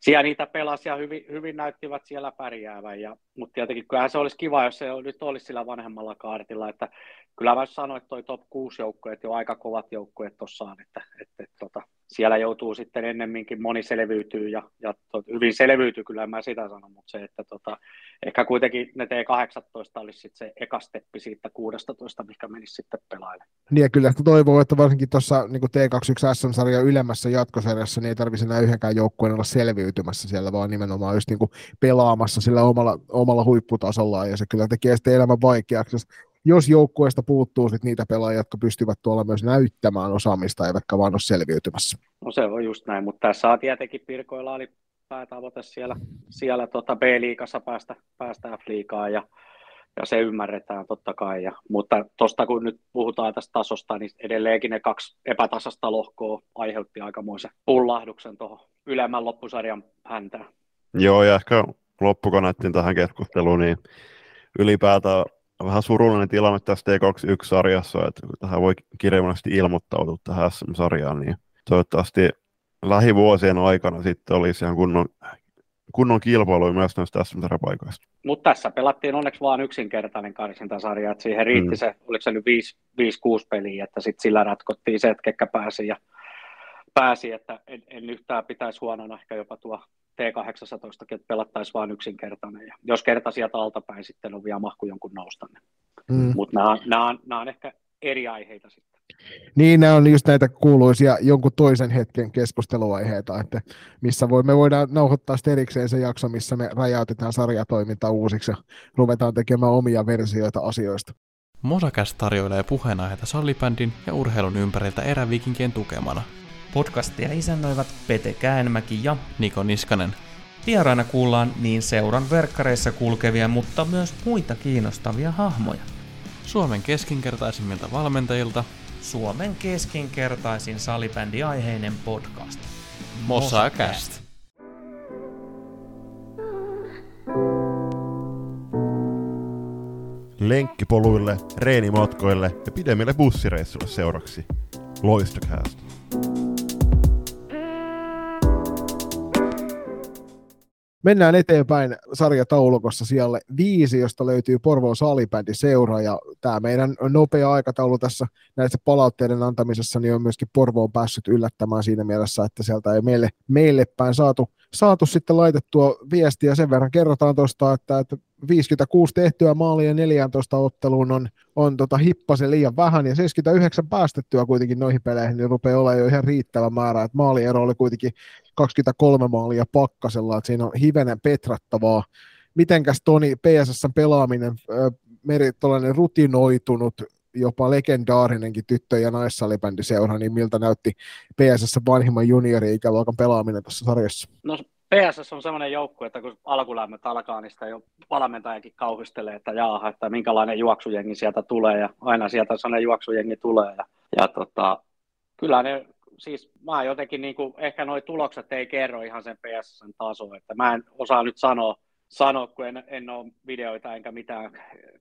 siellä niitä pelasi ja hyvin, hyvin näyttivät siellä pärjäävän. Ja, mutta tietenkin kyllähän se olisi kiva, jos se nyt olisi sillä vanhemmalla kaartilla, että kyllä mä sanoin, että toi top 6 joukkueet jo aika kovat joukkueet tuossa on, että, että, että tota, siellä joutuu sitten ennemminkin moni selviytyy ja, ja to, hyvin selviytyy, kyllä mä sitä sanon, mutta se, että tota, ehkä kuitenkin ne T18 olisi sitten se eka steppi siitä 16, mikä menisi sitten pelaille. Niin ja kyllä toivoo, että varsinkin tuossa niin T21 SM-sarjan ylemmässä jatkosarjassa niin ei tarvitsisi enää yhdenkään joukkueen olla selviytymässä siellä, vaan nimenomaan just niin kuin pelaamassa sillä omalla, omalla huipputasollaan ja se kyllä tekee sitten elämän vaikeaksi, jos joukkueesta puuttuu sit niitä pelaajia, jotka pystyvät tuolla myös näyttämään osaamista, eivätkä vaan ole selviytymässä. No se on just näin, mutta tässä on tietenkin Pirkoilla oli päätavoite siellä, siellä tota B-liigassa päästä, päästä F-liigaan ja ja se ymmärretään totta kai. Ja, mutta tuosta kun nyt puhutaan tästä tasosta, niin edelleenkin ne kaksi epätasasta lohkoa aiheutti aikamoisen pullahduksen tuohon ylemmän loppusarjan häntään. Joo, ja ehkä loppukaneettiin tähän keskusteluun, niin ylipäätään vähän surullinen tilanne tässä T21-sarjassa, että tähän voi kirjallisesti ilmoittautua tähän SM-sarjaan, niin toivottavasti lähivuosien aikana sitten olisi ihan kunnon, kunnon kilpailu myös näistä SM-sarjapaikoista. Mutta tässä pelattiin onneksi vain yksinkertainen karsintasarja, että siihen riitti mm. se, oliko se nyt 5-6 peliä, että sitten sillä ratkottiin se, että ketkä pääsi ja pääsi, että en, en yhtään pitäisi huonona ehkä jopa tuo T18, että pelattaisi vain yksinkertainen. Ja jos kerta sieltä altapäin sitten on vielä mahku jonkun nousta. Mm. Mutta nämä, nämä, nämä on ehkä eri aiheita sitten. Niin, nämä on just näitä kuuluisia jonkun toisen hetken keskusteluaiheita, että missä voi, me voidaan nauhoittaa erikseen se jakso, missä me räjäytetään sarjatoiminta uusiksi ja ruvetaan tekemään omia versioita asioista. Mosakäs tarjoilee puheenaiheita sallibändin ja urheilun ympäriltä erävikinkien tukemana – Podcastia isännöivät Pete Käänmäki ja Niko Niskanen. Vieraina kuullaan niin seuran verkkareissa kulkevia, mutta myös muita kiinnostavia hahmoja. Suomen keskinkertaisimmilta valmentajilta Suomen keskinkertaisin salibändi-aiheinen podcast. Mosacast. Lenkkipoluille, reenimatkoille ja pidemmille bussireissuille seuraksi. Loistokast. Mennään eteenpäin sarjataulukossa siellä viisi, josta löytyy Porvoon salibändi seura, ja tämä meidän nopea aikataulu tässä näissä palautteiden antamisessa niin on myöskin Porvoon päässyt yllättämään siinä mielessä, että sieltä ei meille, meille päin saatu, saatu sitten laitettua viestiä. Sen verran kerrotaan tuosta, että, että 56 tehtyä maalia 14 otteluun on, on tota hippasen liian vähän, ja 79 päästettyä kuitenkin noihin peleihin, niin rupeaa olemaan jo ihan riittävä määrä, että maaliero oli kuitenkin 23 maalia pakkasella, että siinä on hivenen petrattavaa. Mitenkäs Toni PSS pelaaminen, meri rutinoitunut, jopa legendaarinenkin tyttö- ja naissalibändiseura, niin miltä näytti PSS vanhimman juniori-ikäluokan pelaaminen tässä sarjassa? No PSS on semmoinen joukku, että kun alkulämmöt alkaa, niin sitä jo valmentajakin kauhistelee, että jaaha, että minkälainen juoksujengi sieltä tulee, ja aina sieltä sellainen juoksujengi tulee, ja, ja tota, kyllä ne siis mä jotenkin niin kuin, ehkä nuo tulokset ei kerro ihan sen PSSn taso, että mä en osaa nyt sanoa, sanoa kun en, en ole videoita enkä mitään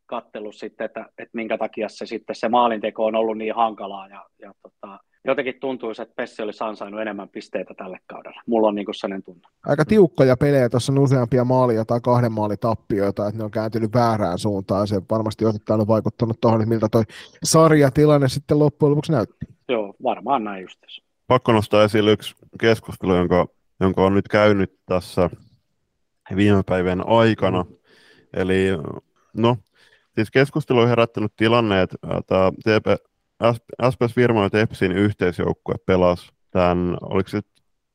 kattellut sitten, että, että minkä takia se sitten se maalinteko on ollut niin hankalaa ja, ja tota, jotenkin tuntuisi, että Pessi olisi ansainnut enemmän pisteitä tälle kaudella. Mulla on niin kuin sellainen tunne. Aika tiukkoja pelejä, tuossa on useampia maalia tai kahden maalin tappioita, että ne on kääntynyt väärään suuntaan, ja se varmasti osittain on vaikuttanut tuohon, miltä toi sarjatilanne sitten loppujen lopuksi näytti. Joo, varmaan näin just pakko nostaa esille yksi keskustelu, jonka, jonka on nyt käynyt tässä viime päivän aikana. Eli no, siis keskustelu on herättänyt tilanne, että tämä SPS Virma ja Tepsin yhteisjoukkue pelasi tämän, oliko se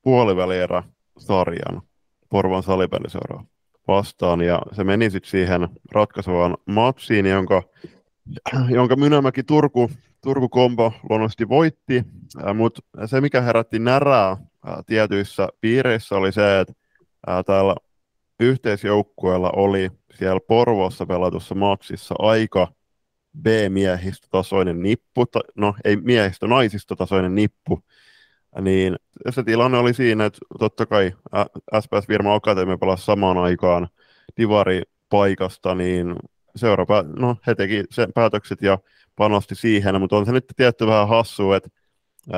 puolivälierä sarjan Porvon salibändiseuraa vastaan, ja se meni sitten siihen ratkaisevaan matsiin, jonka, jonka Mynämäki Turku Turku Kombo luonnollisesti voitti, mutta se mikä herätti närää tietyissä piireissä oli se, että täällä yhteisjoukkueella oli siellä Porvoossa pelatussa matsissa aika B-miehistötasoinen nippu, no ei miehistö, naisistotasoinen nippu, niin se tilanne oli siinä, että totta kai SPS Virma Akatemia pelasi samaan aikaan divari paikasta, niin seura, no he teki sen päätökset ja panosti siihen, mutta on se nyt tietty vähän hassu, että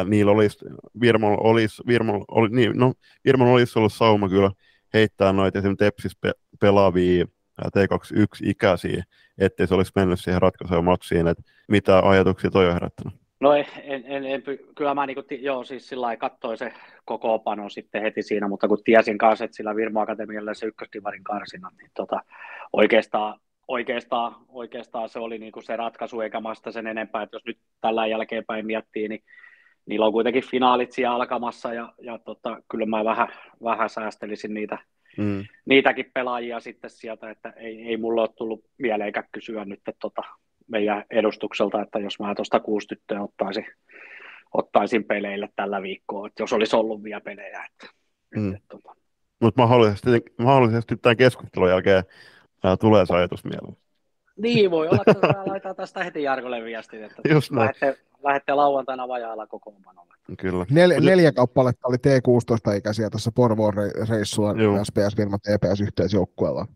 niillä olisi, Virmolla olisi, Virmolla oli, niin, no, Virmolla olisi ollut sauma kyllä heittää noita esimerkiksi Tepsis pe- pelaavia T21-ikäisiä, ettei se olisi mennyt siihen ratkaisuun matsiin, että mitä ajatuksia toi on herättänyt? No en, en, en, kyllä mä niinku, joo, siis sillä katsoin se koko opano sitten heti siinä, mutta kun tiesin kanssa, että sillä Virmo Akatemialla se ykköstivarin karsina, niin tota, oikeastaan oikeastaan, oikeastaan se oli niin kuin se ratkaisu, eikä sen enempää, että jos nyt tällä jälkeenpäin miettii, niin niillä on kuitenkin finaalit siellä alkamassa, ja, ja tota, kyllä mä vähän, vähän säästelisin niitä, mm. niitäkin pelaajia sitten sieltä, että ei, ei mulla ole tullut mieleenkään kysyä nyt että tota, meidän edustukselta, että jos mä tuosta kuusi tyttöä ottaisin, ottaisin peleille tällä viikkoa, että jos olisi ollut vielä pelejä. Että, mm. että, tota. Mutta mahdollisesti, mahdollisesti tämän keskustelun jälkeen ää, tulee se ajatus mieleen. Niin, voi olla, että laitetaan tästä heti Jarkolle viestin, että Just näin. lähette, lähette lauantaina vajaalla kokoonpanolla. Kyllä. Nel, neljä kappaletta oli T16-ikäisiä tuossa Porvoon re- reissulla. SPS-firma TPS-yhteisjoukkueella.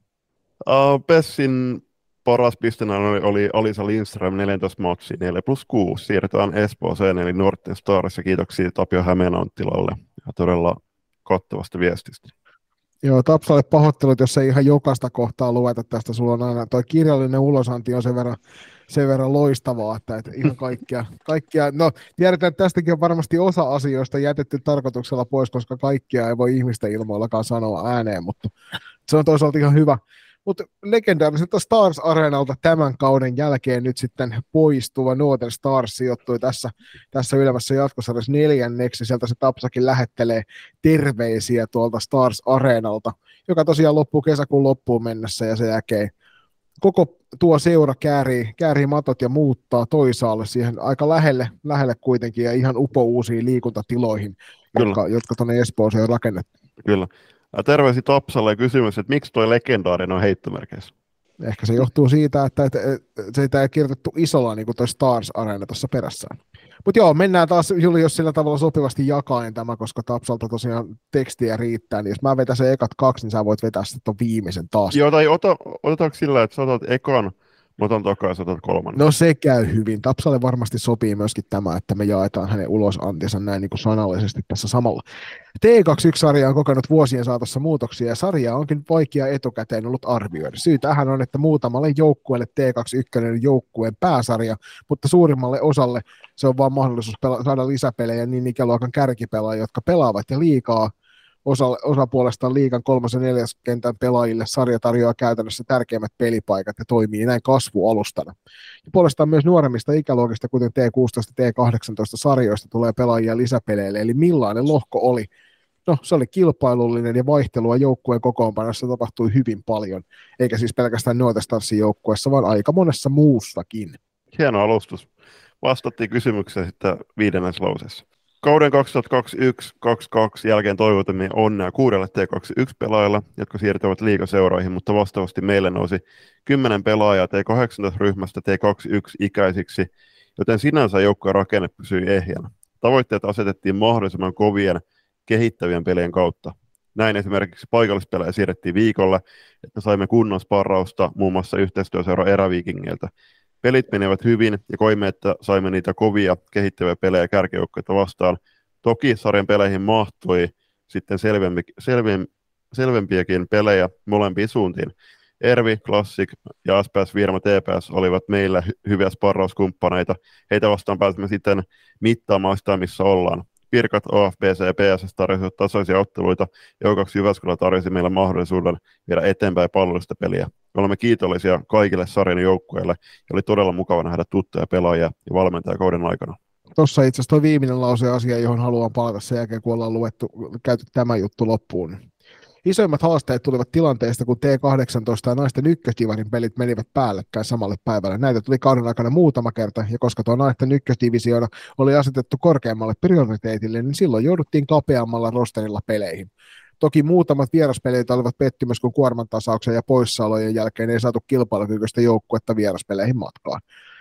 Uh, Pessin paras pistenä oli, oli Alisa Lindström 14 matsi 4 plus 6. Siirrytään Espooseen eli Norten Stars ja kiitoksia Tapio Hämeenanttilalle ja todella kattavasta viestistä. Joo, Tapsalle pahoittelut, jos ei ihan jokaista kohtaa lueta tästä. Sulla on aina, toi kirjallinen ulosanti on sen verran, sen verran loistavaa, että, että ihan kaikkia, kaikkia, no tiedetään, että tästäkin on varmasti osa asioista jätetty tarkoituksella pois, koska kaikkia ei voi ihmisten ilmoillakaan sanoa ääneen, mutta se on toisaalta ihan hyvä. Mutta legendaariselta Stars Areenalta tämän kauden jälkeen nyt sitten poistuva Northern Stars sijoittui tässä, tässä ylemmässä jatkosarjassa neljänneksi. Sieltä se Tapsakin lähettelee terveisiä tuolta Stars Areenalta, joka tosiaan loppuu kesäkuun loppuun mennessä ja sen jälkeen koko tuo seura käärii, käärii matot ja muuttaa toisaalle siihen aika lähelle, lähelle kuitenkin ja ihan upouusiin liikuntatiloihin, Kyllä. jotka, jotka tuonne Espooseen on rakennettu. Kyllä. Terveisi Tapsalle ja kysymys, että miksi toi legendaarinen on heittomerkeissä? Ehkä se johtuu siitä, että, että, että sitä ei kirjoitettu isolla niin kuin toi Stars Arena tuossa perässään. Mutta joo, mennään taas jos sillä tavalla sopivasti jakaen tämä, koska Tapsalta tosiaan tekstiä riittää, niin jos mä vetän sen ekat kaksi, niin sä voit vetää sitten viimeisen taas. Joo, tai ota, otetaanko sillä, että sä otat ekan, mä otan takaisin, otat kolmannen. No se käy hyvin. Tapsalle varmasti sopii myöskin tämä, että me jaetaan hänen ulosantinsa näin niin kuin sanallisesti tässä samalla. T21-sarja on kokenut vuosien saatossa muutoksia ja sarjaa onkin vaikea etukäteen ollut arvioida. Syy tähän on, että muutamalle joukkueelle T21 on joukkueen pääsarja, mutta suurimmalle osalle se on vain mahdollisuus pela- saada lisäpelejä niin ikäluokan kärkipelaajia, jotka pelaavat ja liikaa. Osa, osa puolestaan liigan kolmas ja neljäs kentän pelaajille sarja tarjoaa käytännössä tärkeimmät pelipaikat ja toimii näin kasvualustana. Ja puolestaan myös nuoremmista ikäluokista, kuten T16 T18 sarjoista, tulee pelaajia lisäpeleille. Eli millainen lohko oli? No, se oli kilpailullinen ja vaihtelua joukkueen kokoonpanossa tapahtui hyvin paljon, eikä siis pelkästään Starsin joukkueessa, vaan aika monessa muussakin. Hieno alustus. Vastattiin kysymykseen sitten viidennessä lauseessa. Kauden 2021-2022 jälkeen toivotamme onnea kuudelle T21-pelaajalle, jotka siirtyvät liigaseuroihin, mutta vastaavasti meille nousi 10 pelaajaa T18-ryhmästä T21-ikäisiksi, joten sinänsä joukkojen rakenne pysyi ehjänä. Tavoitteet asetettiin mahdollisimman kovien kehittävien pelien kautta. Näin esimerkiksi paikallispelejä siirrettiin viikolle, että saimme kunnon sparrausta muun muassa yhteistyöseura eräviikingiltä. Pelit menivät hyvin ja koimme, että saimme niitä kovia kehittäviä pelejä kärkijoukkoita vastaan. Toki sarjan peleihin mahtui sitten selvempi, selvem, selvempiäkin pelejä molempiin suuntiin. Ervi, Classic ja SPS Virma TPS olivat meillä hy- hyviä sparrauskumppaneita. Heitä vastaan pääsimme sitten mittaamaan sitä, missä ollaan. Pirkat, OFBC ja PSS tarjosivat tasaisia otteluita, O2 Jyväskylä tarjosi meille mahdollisuuden viedä eteenpäin palvelusta peliä. Olemme kiitollisia kaikille sarjan joukkueille, ja oli todella mukava nähdä tuttuja pelaajia ja valmentajia kauden aikana. Tuossa itse asiassa tuo viimeinen lause asia, johon haluan palata sen jälkeen, kun ollaan luettu, käyty tämä juttu loppuun. Isoimmat haasteet tulivat tilanteesta, kun T18 ja naisten ykkösdivarin pelit menivät päällekkäin samalle päivälle. Näitä tuli kauden aikana muutama kerta, ja koska tuo naisten ykkösdivisioona oli asetettu korkeammalle prioriteetille, niin silloin jouduttiin kapeammalla rosterilla peleihin. Toki muutamat vieraspelit olivat pettymys, kun kuorman tasauksen ja poissaolojen jälkeen ei saatu kilpailukykyistä joukkuetta vieraspeleihin matkaan.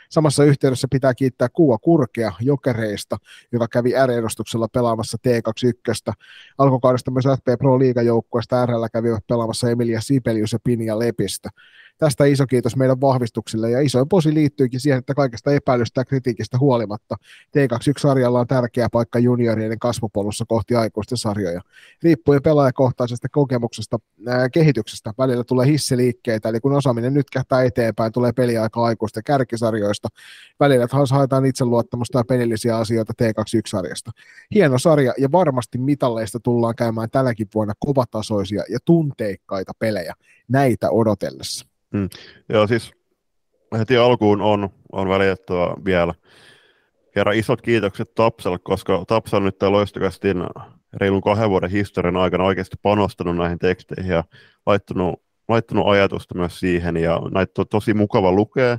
Samassa yhteydessä pitää kiittää Kuva Kurkea Jokereista, joka kävi R-edustuksella pelaamassa T21. Alkukaudesta myös FP Pro Liigajoukkueesta RL kävivät pelaamassa Emilia Sibelius ja Pinja Lepistä. Tästä iso kiitos meidän vahvistuksille ja isoin posi liittyykin siihen, että kaikesta epäilystä ja kritiikistä huolimatta T21-sarjalla on tärkeä paikka juniorien kasvupolussa kohti aikuisten sarjoja. Riippuen pelaajakohtaisesta kokemuksesta ää, kehityksestä välillä tulee hissiliikkeitä, eli kun osaaminen nyt kähtää eteenpäin, tulee peliaika aikuisten kärkisarjoista. Välillä taas haetaan itseluottamusta ja pelillisiä asioita T21-sarjasta. Hieno sarja ja varmasti mitalleista tullaan käymään tänäkin vuonna kovatasoisia ja tunteikkaita pelejä näitä odotellessa. Joo, siis heti alkuun on, on välitettävä vielä. Kerran isot kiitokset Tapsalle, koska Tapsa on nyt tämän loistokastin reilun kahden vuoden historian aikana oikeasti panostanut näihin teksteihin ja laittanut, laittanut ajatusta myös siihen. Ja näitä on tosi mukava lukea,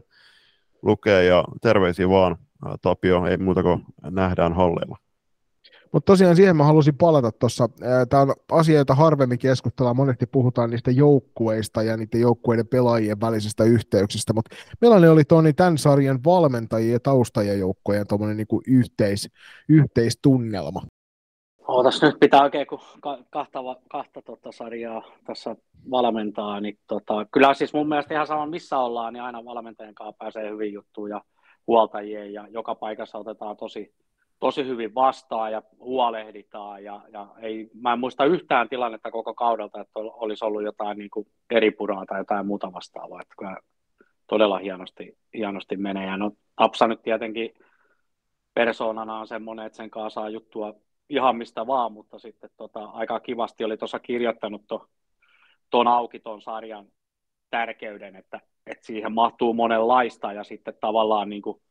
lukea ja terveisiä vaan Tapio, ei muuta kuin nähdään halleilla. Mutta tosiaan siihen mä halusin palata tuossa. Tämä on asia, jota harvemmin keskustellaan. Monesti puhutaan niistä joukkueista ja niiden joukkueiden pelaajien välisistä yhteyksistä, mutta millainen oli Toni tämän sarjan valmentajien ja taustajien joukkojen niin yhteis, yhteistunnelma? Ootas nyt pitää oikein, kun kahta, kahta tota sarjaa tässä valmentaa, niin tota, kyllä siis mun mielestä ihan sama missä ollaan, niin aina valmentajan kanssa pääsee hyvin juttuun ja huoltajien ja joka paikassa otetaan tosi, tosi hyvin vastaan ja huolehditaan. Ja, ja ei, mä en muista yhtään tilannetta koko kaudelta, että olisi ollut jotain niin kuin eri puraa tai jotain muuta vastaavaa. Että kyllä todella hienosti, hienosti menee. Ja no, Tapsa nyt tietenkin persoonana on semmoinen, että sen kanssa saa juttua ihan mistä vaan, mutta sitten tota, aika kivasti oli tuossa kirjoittanut tuon auki tuon sarjan tärkeyden, että, että siihen mahtuu monenlaista ja sitten tavallaan niin kuin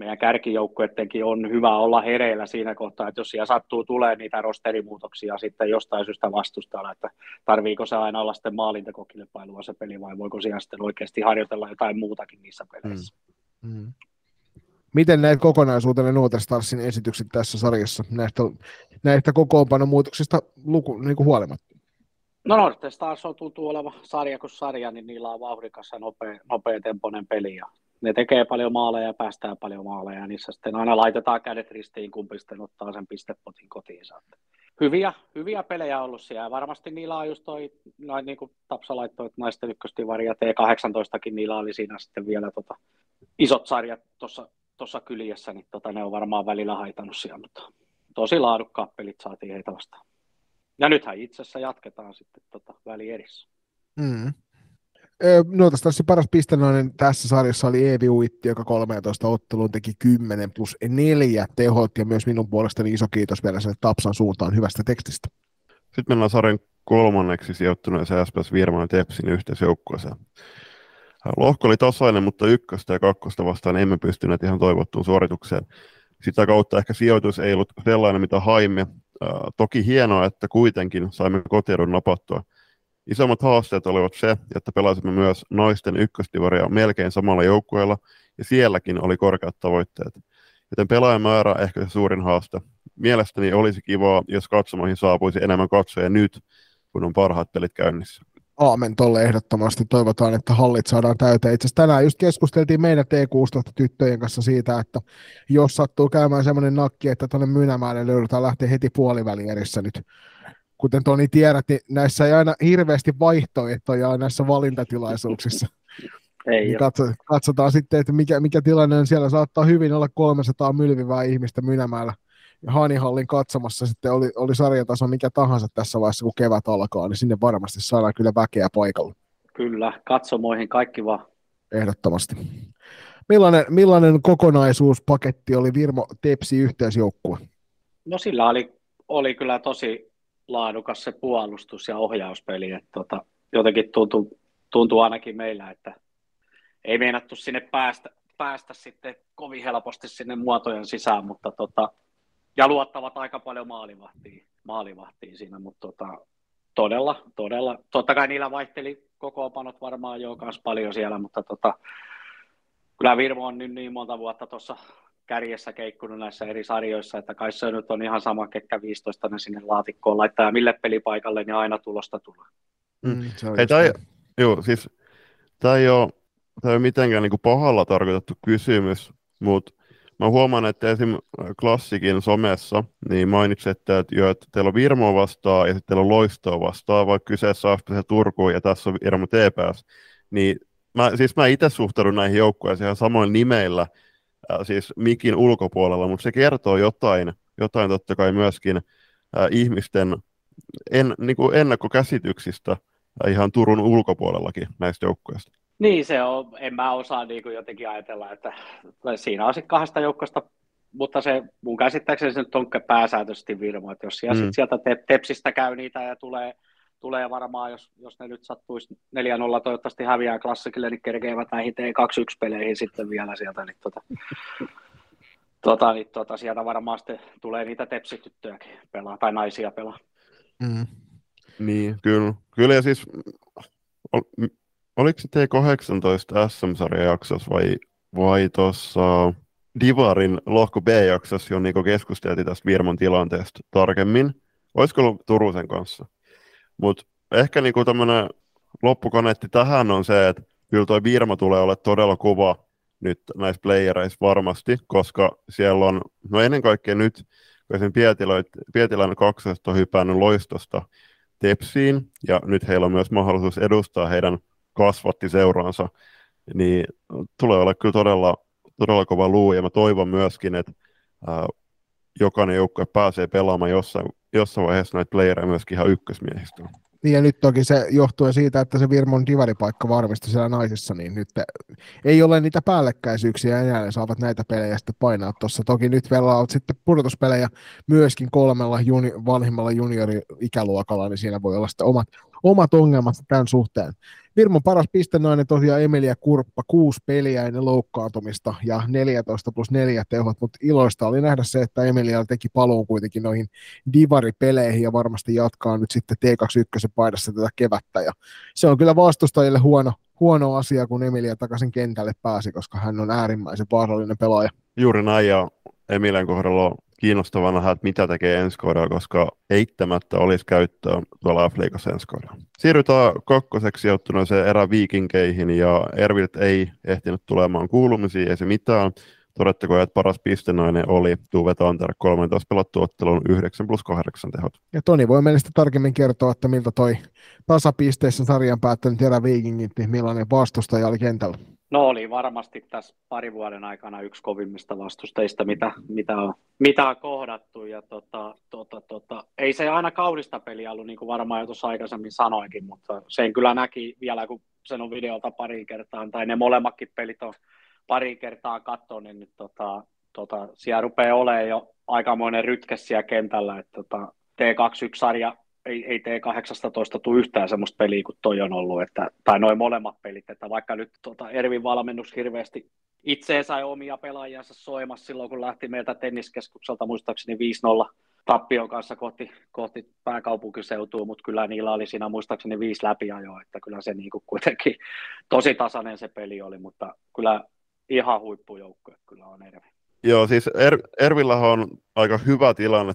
meidän kärkijoukkuettenkin on hyvä olla hereillä siinä kohtaa, että jos siellä sattuu tulee niitä rosterimuutoksia sitten jostain syystä vastustaa, että tarviiko se aina olla sitten maalintakokilpailua se peli vai voiko siellä sitten oikeasti harjoitella jotain muutakin niissä peleissä. Mm. Mm. Miten näet kokonaisuutena Nuoter Starsin esitykset tässä sarjassa näistä, näistä kokoonpanomuutoksista luku, niin kuin huolimatta? No Norte Stars on tuntuu oleva sarja kuin sarja, niin niillä on vauhdikas ja nopea, nopea temponen peli ja ne tekee paljon maaleja ja päästään paljon maaleja, ja niissä sitten aina laitetaan kädet ristiin, kumpi sitten ottaa sen pistepotin kotiin. Hyviä, hyviä pelejä ollut siellä, varmasti niillä on just toi, noin niin kuin Tapsa laittoi, että naisten ykköstivari ja T18kin niillä oli siinä sitten vielä tota, isot sarjat tuossa kyljessä, niin tota, ne on varmaan välillä haitannut siellä, mutta tosi laadukkaat pelit saatiin heitä vastaan. Ja nythän itse asiassa jatketaan sitten tota, välierissä. Mm. No tässä paras pistenoinen tässä sarjassa oli Eevi Uitti, joka 13 otteluun teki 10 plus 4 tehot, ja myös minun puolestani iso kiitos vielä sen Tapsan suuntaan hyvästä tekstistä. Sitten mennään sarjan kolmanneksi sijoittuneeseen SPS Virman Tepsin yhteisjoukkueeseen. Lohko oli tasainen, mutta ykköstä ja kakkosta vastaan emme pystyneet ihan toivottuun suoritukseen. Sitä kautta ehkä sijoitus ei ollut sellainen, mitä haimme. toki hienoa, että kuitenkin saimme kotiedun napattua. Isommat haasteet olivat se, että pelasimme myös naisten ykköstivaria melkein samalla joukkueella, ja sielläkin oli korkeat tavoitteet. Joten pelaajamäärä ehkä se suurin haaste. Mielestäni olisi kivaa, jos katsomoihin saapuisi enemmän katsoja nyt, kun on parhaat pelit käynnissä aamen tolle ehdottomasti. Toivotaan, että hallit saadaan täyteen. Itse asiassa tänään just keskusteltiin meidän T16-tyttöjen kanssa siitä, että jos sattuu käymään semmoinen nakki, että tuonne Mynämäelle löydetään lähteä heti puolivälierissä nyt. Kuten Toni tiedät, niin näissä ei aina hirveästi vaihtoehtoja näissä valintatilaisuuksissa. Ei niin katso, katsotaan sitten, että mikä, mikä tilanne on siellä. Saattaa hyvin olla 300 mylvivää ihmistä Mynämäellä Hanihallin katsomassa sitten oli, oli sarjataso mikä tahansa tässä vaiheessa, kun kevät alkaa, niin sinne varmasti saadaan kyllä väkeä paikalla. Kyllä, katsomoihin kaikki vaan. Ehdottomasti. Millainen, millainen kokonaisuuspaketti oli Virmo Tepsi yhteisjoukkue? No sillä oli, oli kyllä tosi laadukas se puolustus ja ohjauspeli. Että tota, jotenkin tuntuu, tuntuu ainakin meillä, että ei meinattu sinne päästä, päästä sitten kovin helposti sinne muotojen sisään, mutta tota, ja luottavat aika paljon maalivahtiin, maalivahtiin siinä, mutta tota, todella, todella, totta kai niillä vaihteli kokoonpanot varmaan jo myös paljon siellä, mutta tota, kyllä Virmo on nyt niin monta vuotta tuossa kärjessä keikkunut näissä eri sarjoissa, että kai se nyt on ihan sama, ketkä 15 ne sinne laatikkoon laittaa ja mille pelipaikalle, niin aina tulosta tulee. Mm. mm Hei, tämä ei, joo, siis, tämä ei ole, tämä ei ole mitenkään niin kuin pahalla tarkoitettu kysymys, mutta Mä huomaan, että esim. klassikin somessa, niin mainitsette, että, jo, että teillä on Virmo vastaa ja sitten teillä on Loistoa vastaa, vaikka kyseessä on se Turku ja tässä on Virmo TPS. Niin mä, siis mä itse suhtaudun näihin joukkueisiin ihan samoin nimeillä, äh, siis mikin ulkopuolella, mutta se kertoo jotain, jotain totta kai myöskin äh, ihmisten en, niin kuin ennakkokäsityksistä äh, ihan Turun ulkopuolellakin näistä joukkueista. Niin se on, en mä osaa niin kuin jotenkin ajatella, että siinä on sitten kahdesta joukkosta, mutta se mun käsittääkseni se nyt on pääsääntöisesti Virmo, että jos siellä mm. sit sieltä te- Tepsistä käy niitä ja tulee, tulee varmaan, jos, jos ne nyt sattuisi 4-0 toivottavasti häviää klassikille, niin kerkeivät näihin T21-peleihin sitten vielä sieltä, niin tota, tota, niin tota, sieltä varmaan sitten tulee niitä tepsityttöjäkin pelaa, tai naisia pelaa. Mm. Niin, kyllä. Kyllä ja siis oliko se T18 SM-sarjan jaksossa vai, vai tuossa Divarin lohko B-jaksossa jo niin keskusteltiin tästä Virmon tilanteesta tarkemmin. Olisiko ollut Turusen kanssa? Mutta ehkä niin tämmöinen loppukoneetti tähän on se, että kyllä tuo Virma tulee olla todella kova nyt näissä playereissa varmasti, koska siellä on, no ennen kaikkea nyt, kun sen Pietiläinen kaksesta on hypännyt loistosta Tepsiin, ja nyt heillä on myös mahdollisuus edustaa heidän kasvattiseuransa, niin tulee olla kyllä todella, todella kova luu, ja mä toivon myöskin, että ää, jokainen joukkue pääsee pelaamaan jossain, jossain vaiheessa näitä playereja myöskin ihan ykkösmiehistä. Niin ja nyt toki se johtuen siitä, että se Virmon divaripaikka varmistui siellä naisissa, niin nyt ei ole niitä päällekkäisyyksiä enää, ne saavat näitä pelejä sitten painaa tuossa. Toki nyt vielä on sitten pudotuspelejä myöskin kolmella juni, vanhimmalla juniori-ikäluokalla, niin siinä voi olla sitten omat, omat ongelmat tämän suhteen. Virmon paras pistenainen tosiaan Emilia Kurppa, kuusi peliä ennen loukkaantumista ja 14 plus 4 tehot, mutta iloista oli nähdä se, että Emilia teki paluun kuitenkin noihin divaripeleihin ja varmasti jatkaa nyt sitten T21 paidassa tätä kevättä ja se on kyllä vastustajille huono, huono asia, kun Emilia takaisin kentälle pääsi, koska hän on äärimmäisen vaarallinen pelaaja. Juuri näin ja Emilian kohdalla on kiinnostavana nähdä, että mitä tekee ensi kaudella, koska eittämättä olisi käyttöä tuolla F-liigassa ensi kaudella. Siirrytään kakkoseksi sijoittuneeseen eräviikinkeihin ja Ervilt ei ehtinyt tulemaan kuulumisiin, ei se mitään. Todettako, että paras pistenainen oli Tuve Tanter 13 pelattu ottelun 9 plus 8 tehot. Ja Toni voi meille tarkemmin kertoa, että miltä toi tasapisteissä sarjan päättänyt eräviikingit, niin millainen vastustaja oli kentällä. No oli varmasti tässä pari vuoden aikana yksi kovimmista vastustajista, mitä, mitä, on, mitä on kohdattu. Ja tota, tota, tota, ei se aina kaudista peliä ollut, niin kuin varmaan jo tuossa aikaisemmin sanoinkin, mutta sen kyllä näki vielä, kun sen on videolta pari kertaa, tai ne molemmatkin pelit on pari kertaa katsonut, niin tota, tota, siellä rupeaa olemaan jo aikamoinen rytke siellä kentällä, että tota, T21-sarja ei, ei T18 tule yhtään semmoista peliä kuin toi on ollut, että, tai noin molemmat pelit, että vaikka nyt tuota Ervin valmennus hirveästi itse sai omia pelaajansa soimassa silloin, kun lähti meiltä tenniskeskukselta muistaakseni 5-0 tappion kanssa kohti, kohti pääkaupunkiseutua, mutta kyllä niillä oli siinä muistaakseni viisi läpiajoa, että kyllä se niin kuin kuitenkin tosi tasainen se peli oli, mutta kyllä ihan huippujoukkue kyllä on Ervi. Joo, siis er, Ervillä on aika hyvä tilanne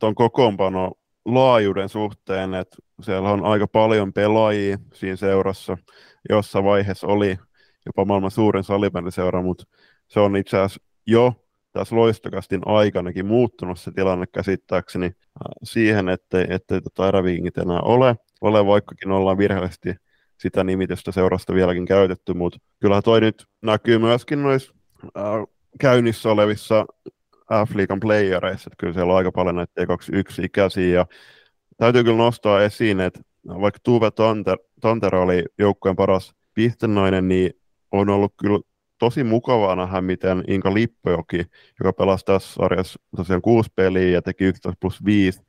tuon kokoonpano laajuuden suhteen, että siellä on aika paljon pelaajia siinä seurassa. Jossa vaiheessa oli jopa maailman suurin salibändiseura, mutta se on itse asiassa jo tässä loistokastin aikanakin muuttunut se tilanne käsittääkseni äh, siihen, ettei, ettei tota enää ole, ole, vaikkakin ollaan virheellisesti sitä nimitystä seurasta vieläkin käytetty, mutta kyllä toi nyt näkyy myöskin noissa äh, käynnissä olevissa F-liigan playereissa, että kyllä siellä on aika paljon näitä T21-ikäisiä, ja täytyy kyllä nostaa esiin, että vaikka Tuve Tanter, Tanter oli joukkueen paras pistenainen, niin on ollut kyllä tosi mukavaa nähdä, miten Inka Lippojoki, joka pelasi tässä sarjassa tosiaan kuusi peliä ja teki 11 plus 5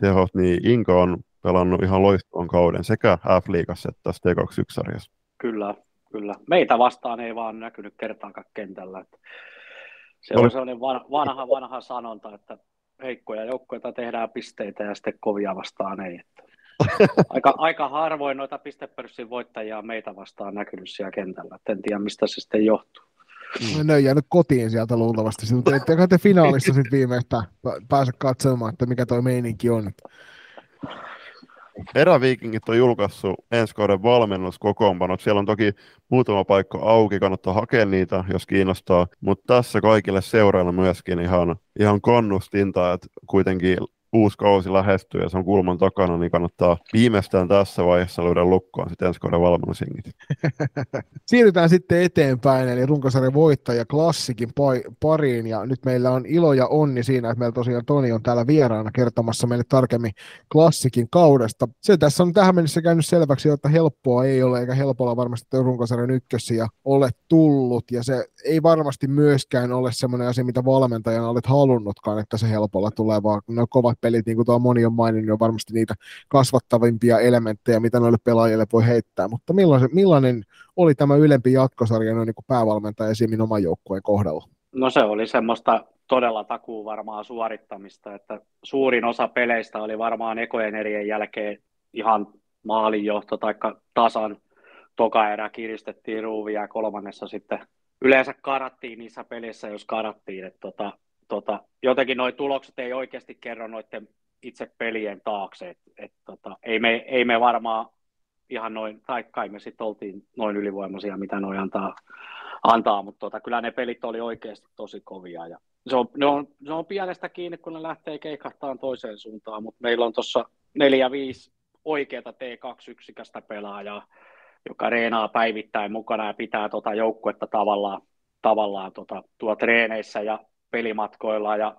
tehot, niin Inka on pelannut ihan loistavan kauden sekä F-liigassa että tässä T21-sarjassa. Kyllä, kyllä. Meitä vastaan ei vaan näkynyt kertaakaan kentällä. Että se on sellainen vanha, vanha sanonta, että heikkoja joukkoja tehdään pisteitä ja sitten kovia vastaan ei. Aika, aika harvoin noita pistepörssin voittajia on meitä vastaan näkynyt siellä kentällä. Et en tiedä, mistä se sitten johtuu. Mm. Ne on jäänyt kotiin sieltä luultavasti. Mutta etteikö te finaalissa sitten viimeistä pääse katsomaan, että mikä tuo meininki on. Eräviikingit on julkaissut ensi kauden valmennuskokoonpanot. Siellä on toki muutama paikka auki, kannattaa hakea niitä, jos kiinnostaa. Mutta tässä kaikille seurailla myöskin ihan, ihan kannustinta, että kuitenkin uusi kausi lähestyy ja se on kulman takana, niin kannattaa viimeistään tässä vaiheessa luoda lukkoon sitten ensi kauden valmennusingit. Siirrytään sitten eteenpäin, eli runkosarjan voittaja klassikin pariin, ja nyt meillä on ilo ja onni siinä, että meillä tosiaan Toni on täällä vieraana kertomassa meille tarkemmin klassikin kaudesta. Se tässä on tähän mennessä käynyt selväksi, että helppoa ei ole, eikä helpolla varmasti runkosarjan ykkössiä ole tullut, ja se ei varmasti myöskään ole semmoinen asia, mitä valmentajana olet halunnutkaan, että se helpolla tulee, vaan ne kovat pelit, niin kuin tuo moni on maininnut, on varmasti niitä kasvattavimpia elementtejä, mitä noille pelaajille voi heittää. Mutta millainen, millainen oli tämä ylempi jatkosarja noin niin päävalmentaja esimerkiksi oman joukkueen kohdalla? No se oli semmoista todella takuu varmaa suorittamista, että suurin osa peleistä oli varmaan ekojen erien jälkeen ihan maalinjohto tai tasan toka erä kiristettiin ruuvia ja kolmannessa sitten yleensä karattiin niissä pelissä, jos karattiin. Että tota, tota, jotenkin nuo tulokset ei oikeasti kerro noiden itse pelien taakse. Et, et, tota, ei, me, ei me varmaan ihan noin, tai kai me sitten oltiin noin ylivoimaisia, mitä noin antaa, antaa mutta tota, kyllä ne pelit oli oikeasti tosi kovia. Ja se, on, ne on, se on pienestä kiinni, kun ne lähtee keikahtaan toiseen suuntaan, mutta meillä on tuossa neljä, viisi oikeata T2-yksikästä pelaajaa, joka reenaa päivittäin mukana ja pitää tota joukkuetta tavallaan, tavallaan tota, tuo treeneissä ja pelimatkoilla ja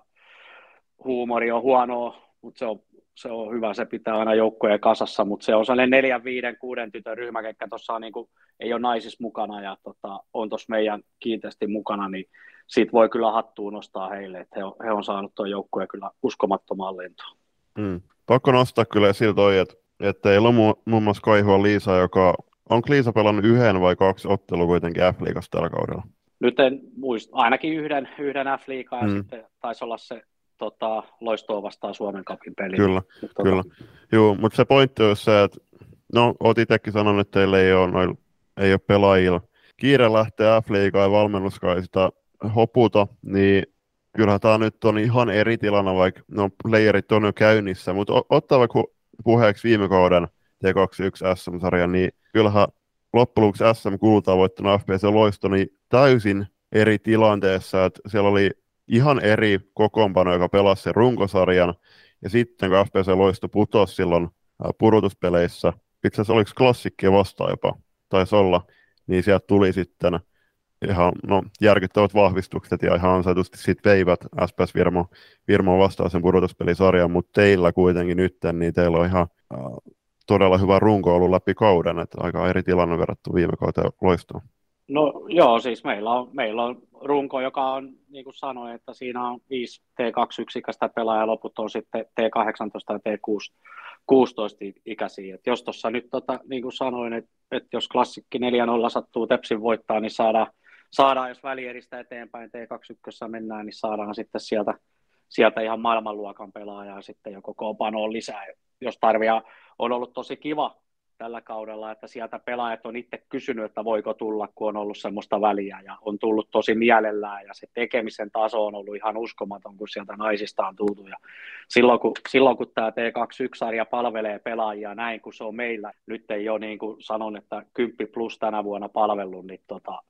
huumori on huonoa, mutta se on, se on hyvä, se pitää aina joukkojen kasassa, mutta se on sellainen neljän, viiden, kuuden tytön ryhmä, ketkä tuossa niin ei ole naisissa mukana ja tota, on tuossa meidän kiinteästi mukana, niin siitä voi kyllä hattuun nostaa heille, että he on, he on saanut tuon joukkueen kyllä uskomattomaan lentoon. Mm. Pakko nostaa kyllä siltä että, että on mu- muun muassa Kaihua Liisa, joka on Liisa pelannut yhden vai kaksi ottelua kuitenkin F-liigassa tällä kaudella? Nyt en muista, ainakin yhden, yhden F-liigaa ja mm. sitten taisi olla se tota, loistoa vastaan Suomen kapin peli. Kyllä, tota... kyllä. Joo, mutta se pointti on se, että no, oot itsekin sanonut, että teillä ei ole, noilla, ei ole pelaajilla kiire lähteä F-liigaan ja valmennuskaan sitä hoputa, niin kyllähän tämä nyt on ihan eri tilanne, vaikka no, playerit on jo käynnissä, mutta ottaa vaikka puheeksi viime kauden T21 SM-sarjan, niin kyllähän loppujen SM-kultaa voittanut FPC Loisto niin täysin eri tilanteessa, että siellä oli ihan eri kokoonpano, joka pelasi sen runkosarjan, ja sitten kun FPC Loisto putosi silloin pudotuspeleissä, itse asiassa oliko klassikkia vastaan jopa, taisi olla, niin sieltä tuli sitten ihan no, järkyttävät vahvistukset ja ihan ansaitusti sitten veivät SPS Virmo, Virmo vastaan sen pudotuspelisarjan, mutta teillä kuitenkin nyt, niin teillä on ihan todella hyvä runko ollut läpi kauden, että aika eri tilanne verrattuna viime kauteen loistoon. No joo, siis meillä on, meillä on runko, joka on, niin kuin sanoin, että siinä on viisi T2-yksikästä pelaajaa, loput on sitten T18 ja T16 ikäisiä. Et jos tuossa nyt, tota, niin kuin sanoin, että, että jos klassikki 4-0 sattuu Tepsin voittaa, niin saadaan, saadaan jos välieristä eteenpäin T21 mennään, niin saadaan sitten sieltä, sieltä ihan maailmanluokan pelaajaa sitten joko koopanoon lisää, jos tarvii. On ollut tosi kiva tällä kaudella, että sieltä pelaajat on itse kysynyt, että voiko tulla, kun on ollut semmoista väliä ja on tullut tosi mielellään ja se tekemisen taso on ollut ihan uskomaton, kun sieltä naisista on tultu ja silloin kun, silloin kun tämä T21-sarja palvelee pelaajia näin, kun se on meillä, nyt ei ole niin kuin sanon, että 10 plus tänä vuonna palvellut, niin tota,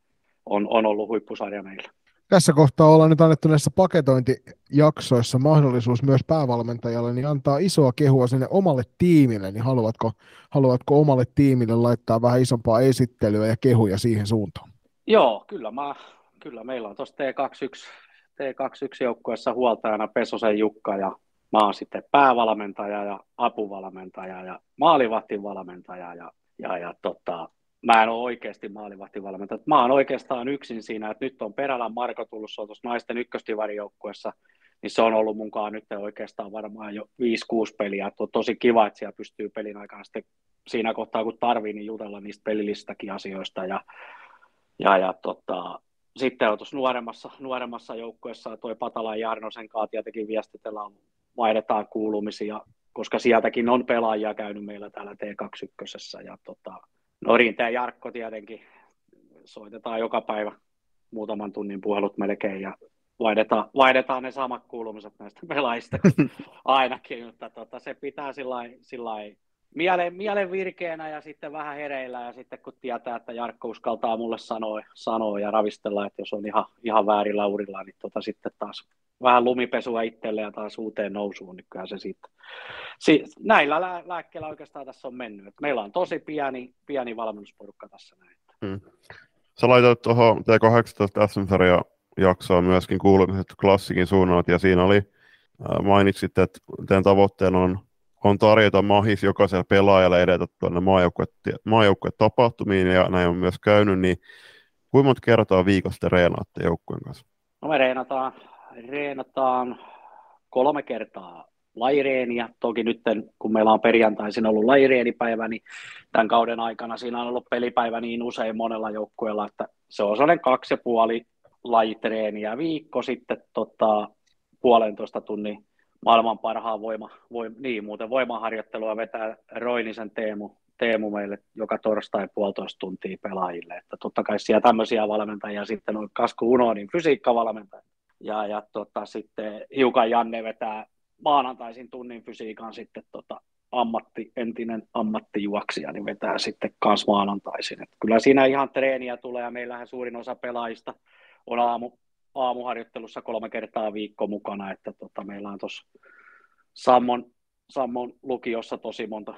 on, on ollut huippusarja meillä tässä kohtaa ollaan nyt annettu näissä paketointijaksoissa mahdollisuus myös päävalmentajalle niin antaa isoa kehua sinne omalle tiimille, niin haluatko, haluatko omalle tiimille laittaa vähän isompaa esittelyä ja kehuja siihen suuntaan? Joo, kyllä, mä, kyllä meillä on tuossa T21, T21 joukkueessa huoltajana Pesosen Jukka ja mä oon sitten päävalmentaja ja apuvalmentaja ja maalivahtin valmentaja ja, ja, ja tota, mä en ole oikeasti maalivahtivalmentaja. Mä oon oikeastaan yksin siinä, että nyt on Perälän Marko tullut, se on tuossa naisten ykköstivarijoukkuessa, niin se on ollut mukaan nyt oikeastaan varmaan jo 5-6 peliä. Että on tosi kiva, että siellä pystyy pelin aikana sitten siinä kohtaa, kun tarvii, niin jutella niistä pelillistäkin asioista. Ja, ja, ja tota, sitten on tuossa nuoremmassa, nuoremmassa joukkueessa toi Patalan Jarnosen kanssa tietenkin viestitellään, vaihdetaan kuulumisia, koska sieltäkin on pelaajia käynyt meillä täällä T21. Ja tota, No Rinteen ja Jarkko tietenkin. Soitetaan joka päivä muutaman tunnin puhelut melkein ja vaihdetaan, vaihdetaan ne samat kuulumiset näistä pelaajista ainakin, mutta tota, se pitää sillä mielen, mielen virkeänä ja sitten vähän hereillä ja sitten kun tietää, että Jarkko uskaltaa mulle sanoa, sanoa ja ravistella, että jos on ihan, ihan väärillä urilla, niin tota sitten taas vähän lumipesua itselle ja taas uuteen nousuun, niin kyllä se sitten. Si- näillä lää- lääkkeillä oikeastaan tässä on mennyt. Et meillä on tosi pieni, pieni valmennusporukka tässä näin. Hmm. Sä laitoit tuohon T18 SM-sarja jaksoa myöskin kuulumiset klassikin suunnat, ja siinä oli, mainitsit, että teidän tavoitteena on, on tarjota mahis jokaiselle pelaajalle edetä tuonne maajoukkuet tapahtumiin, ja näin on myös käynyt, niin kuinka monta kertaa viikossa reenaatte joukkueen kanssa? No me reenataan reenataan kolme kertaa laireeniä. Toki nyt, kun meillä on perjantaisin ollut laireenipäivä, niin tämän kauden aikana siinä on ollut pelipäivä niin usein monella joukkueella, että se on sellainen kaksi ja puoli lajitreeniä viikko sitten tota, puolentoista tunnin maailman parhaan voima, voima niin muuten voimaharjoittelua vetää Roinisen Teemu, Teemu meille joka torstai puolitoista tuntia pelaajille, että totta kai siellä tämmöisiä valmentajia sitten on Kasku Unonin fysiikkavalmentaja, ja, ja tota, sitten hiukan Janne vetää maanantaisin tunnin fysiikan sitten tota, ammatti, entinen ammattijuoksija, niin vetää sitten kans maanantaisin. Et kyllä siinä ihan treeniä tulee, ja meillähän suurin osa pelaajista on aamu, aamuharjoittelussa kolme kertaa viikko mukana, että tota, meillä on tuossa Sammon, Sammon lukiossa tosi monta,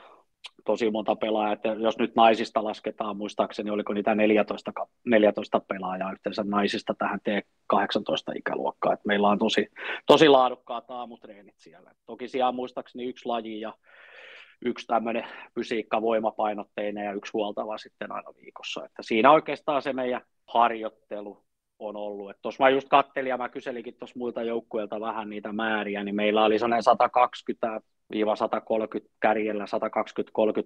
tosi monta pelaajaa, että jos nyt naisista lasketaan, muistaakseni oliko niitä 14, 14 pelaajaa yhteensä naisista tähän T18 ikäluokkaan, että meillä on tosi, tosi laadukkaat aamutreenit siellä. Toki siellä on muistaakseni yksi laji ja yksi tämmöinen fysiikka voimapainotteinen ja yksi huoltava sitten aina viikossa, että siinä oikeastaan se meidän harjoittelu on ollut. Tuossa mä just kattelin ja mä kyselikin tuossa muilta joukkueilta vähän niitä määriä, niin meillä oli sellainen 120 130 kärjellä 120-30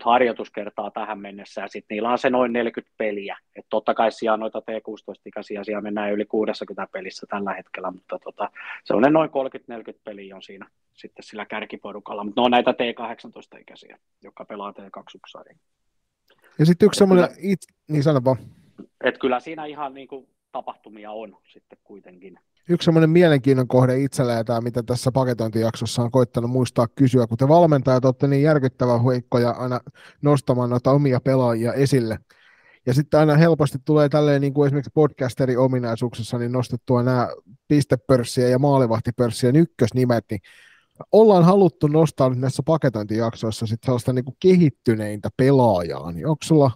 harjoituskertaa tähän mennessä, ja sitten niillä on se noin 40 peliä. Et totta kai siellä on noita T16-ikäisiä, siellä mennään yli 60 pelissä tällä hetkellä, mutta tota, se on noin 30-40 peliä on siinä sitten sillä kärkiporukalla, mutta ne on näitä T18-ikäisiä, jotka pelaa T21 Ja sitten yksi semmoinen, it... niin sano vaan. Et kyllä siinä ihan niin kuin tapahtumia on sitten kuitenkin yksi semmoinen mielenkiinnon kohde itselle, tämä mitä tässä paketointijaksossa on koittanut muistaa kysyä, kun te valmentajat olette niin järkyttävän huikkoja aina nostamaan noita omia pelaajia esille. Ja sitten aina helposti tulee tälleen niin kuin esimerkiksi podcasterin ominaisuuksessa niin nostettua nämä pistepörssiä ja maalivahtipörssiä ykkösnimet, niin ollaan haluttu nostaa nyt näissä paketointijaksoissa sitten sellaista niin kuin kehittyneintä pelaajaa, niin onko sulla,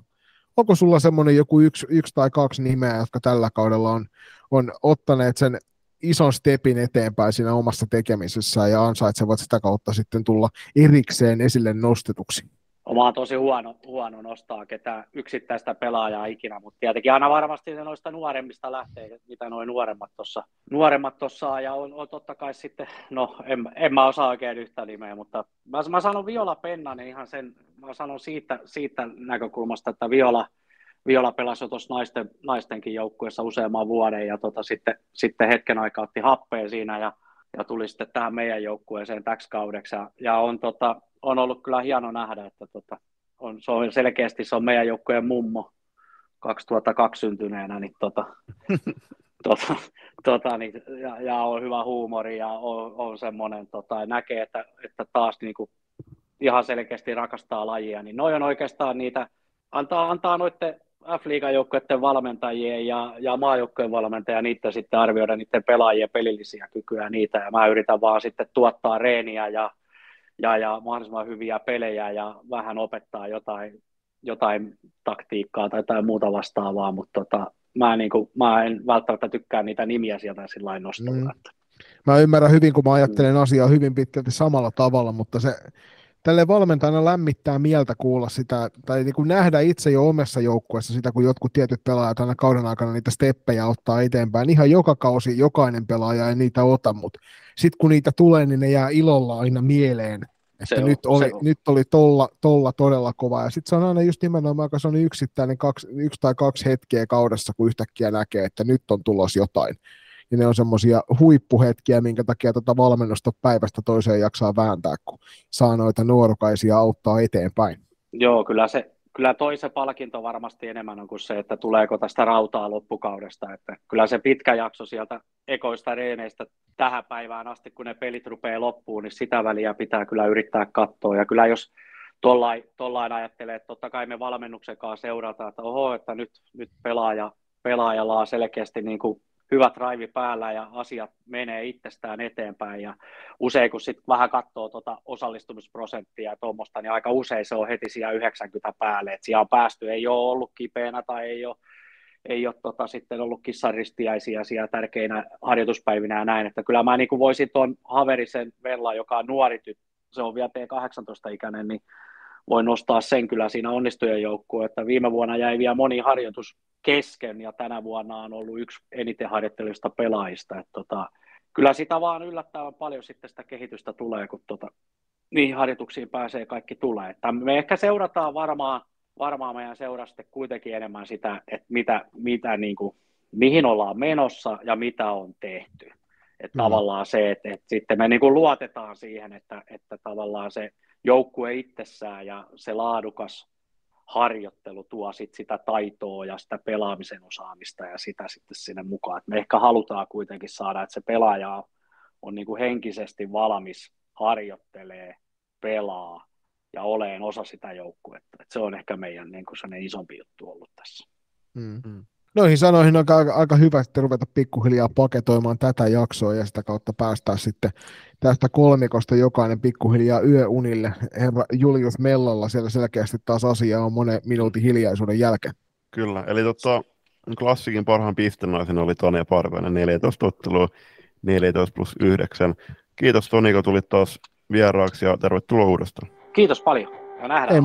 onko sulla semmoinen joku yksi, yksi tai kaksi nimeä, jotka tällä kaudella on, on ottaneet sen ison stepin eteenpäin siinä omassa tekemisessä ja ansaitsevat sitä kautta sitten tulla erikseen esille nostetuksi. Oma on tosi huono, huono nostaa ketään yksittäistä pelaajaa ikinä, mutta tietenkin aina varmasti se noista nuoremmista lähtee, mitä noin nuoremmat tuossa nuoremmat tossa, ja on, on, totta kai sitten, no en, en mä osaa oikein yhtä nimeä, mutta mä, mä sanon Viola Pennanen ihan sen, mä sanon siitä, siitä näkökulmasta, että Viola, Viola pelasi jo tuossa naisten, naistenkin joukkueessa useamman vuoden ja tota, sitten, sitten hetken aikaa otti happea siinä ja, ja tuli sitten tähän meidän joukkueeseen täksi kaudeksi. Ja, ja on, tota, on ollut kyllä hieno nähdä, että tota, on, se on selkeästi se on meidän joukkueen mummo 2002 syntyneenä, niin, tota, tota, tota, niin, ja, ja, on hyvä huumori ja on, on semmoinen, tota, näkee, että, että taas niin kuin, ihan selkeästi rakastaa lajia, niin noin on oikeastaan niitä, antaa, antaa noiden F-liigan joukkueiden valmentajien ja, ja maajoukkojen valmentajia, niitä sitten arvioida niiden pelaajien pelillisiä kykyjä niitä, ja mä yritän vaan sitten tuottaa reeniä ja, ja, ja mahdollisimman hyviä pelejä ja vähän opettaa jotain, jotain taktiikkaa tai jotain muuta vastaavaa, mutta tota, mä, niin kuin, mä en välttämättä tykkää niitä nimiä sieltä sillä nostella. Mm. Mä ymmärrän hyvin, kun mä ajattelen mm. asiaa hyvin pitkälti samalla tavalla, mutta se tälle valmentajana lämmittää mieltä kuulla sitä, tai niin kuin nähdä itse jo omassa joukkueessa sitä, kun jotkut tietyt pelaajat aina kauden aikana niitä steppejä ottaa eteenpäin. Ihan joka kausi jokainen pelaaja ei niitä ota, mutta sitten kun niitä tulee, niin ne jää ilolla aina mieleen, että se nyt, on, oli, nyt oli tolla, tolla todella kova. Ja sitten se on aina just nimenomaan, kun se on yksittäinen kaksi, yksi tai kaksi hetkeä kaudessa, kun yhtäkkiä näkee, että nyt on tulos jotain ja ne on semmoisia huippuhetkiä, minkä takia tätä valmennusta päivästä toiseen jaksaa vääntää, kun saa noita nuorukaisia auttaa eteenpäin. Joo, kyllä se, kyllä toisen palkinto varmasti enemmän on kuin se, että tuleeko tästä rautaa loppukaudesta. Että kyllä se pitkä jakso sieltä ekoista reeneistä tähän päivään asti, kun ne pelit rupeaa loppuun, niin sitä väliä pitää kyllä yrittää katsoa. Ja kyllä jos tollain ajattelee, että totta kai me valmennuksen kanssa seurataan, että oho, että nyt, nyt pelaaja, pelaajalla on selkeästi niin kuin hyvä drive päällä ja asiat menee itsestään eteenpäin. Ja usein kun sitten vähän katsoo tuota osallistumisprosenttia ja tuommoista, niin aika usein se on heti siellä 90 päälle. että siellä on päästy, ei ole ollut kipeänä tai ei ole, ei ole tota, sitten ollut kissaristiäisiä siellä tärkeinä harjoituspäivinä ja näin. Että kyllä mä niin voisin tuon Haverisen Vella, joka on nuori tyttö, se on vielä T18-ikäinen, niin voi nostaa sen kyllä siinä onnistujen joukkuun, että viime vuonna jäi vielä moni harjoitus kesken ja tänä vuonna on ollut yksi eniten harjoittelusta pelaajista. Että tota, kyllä sitä vaan yllättävän paljon sitten sitä kehitystä tulee, kun tota, niihin harjoituksiin pääsee kaikki tulee. Että me ehkä seurataan varmaan, varmaan meidän seurasta kuitenkin enemmän sitä, että mitä, mitä niin kuin, mihin ollaan menossa ja mitä on tehty. Että mm. tavallaan se, että, että sitten me niin kuin luotetaan siihen, että, että tavallaan se joukkue itsessään ja se laadukas harjoittelu tuo sit sitä taitoa ja sitä pelaamisen osaamista ja sitä sitten sinne mukaan. Et me ehkä halutaan kuitenkin saada, että se pelaaja on niin kuin henkisesti valmis harjoittelee, pelaa ja oleen osa sitä joukkuetta. Et se on ehkä meidän niin kuin isompi juttu ollut tässä. Mm. Noihin sanoihin on aika, aika hyvä sitten ruveta pikkuhiljaa paketoimaan tätä jaksoa ja sitä kautta päästään sitten tästä kolmikosta jokainen pikkuhiljaa yöunille. Herra Julius Mellalla siellä selkeästi taas asia on monen minuutin hiljaisuuden jälkeen. Kyllä, eli tota, klassikin parhaan pistenaisen oli Tania Parvainen, 14 ottelua, 14 plus 9. Kiitos Toni, kun tulit taas vieraaksi ja tervetuloa uudestaan. Kiitos paljon ja nähdään Ei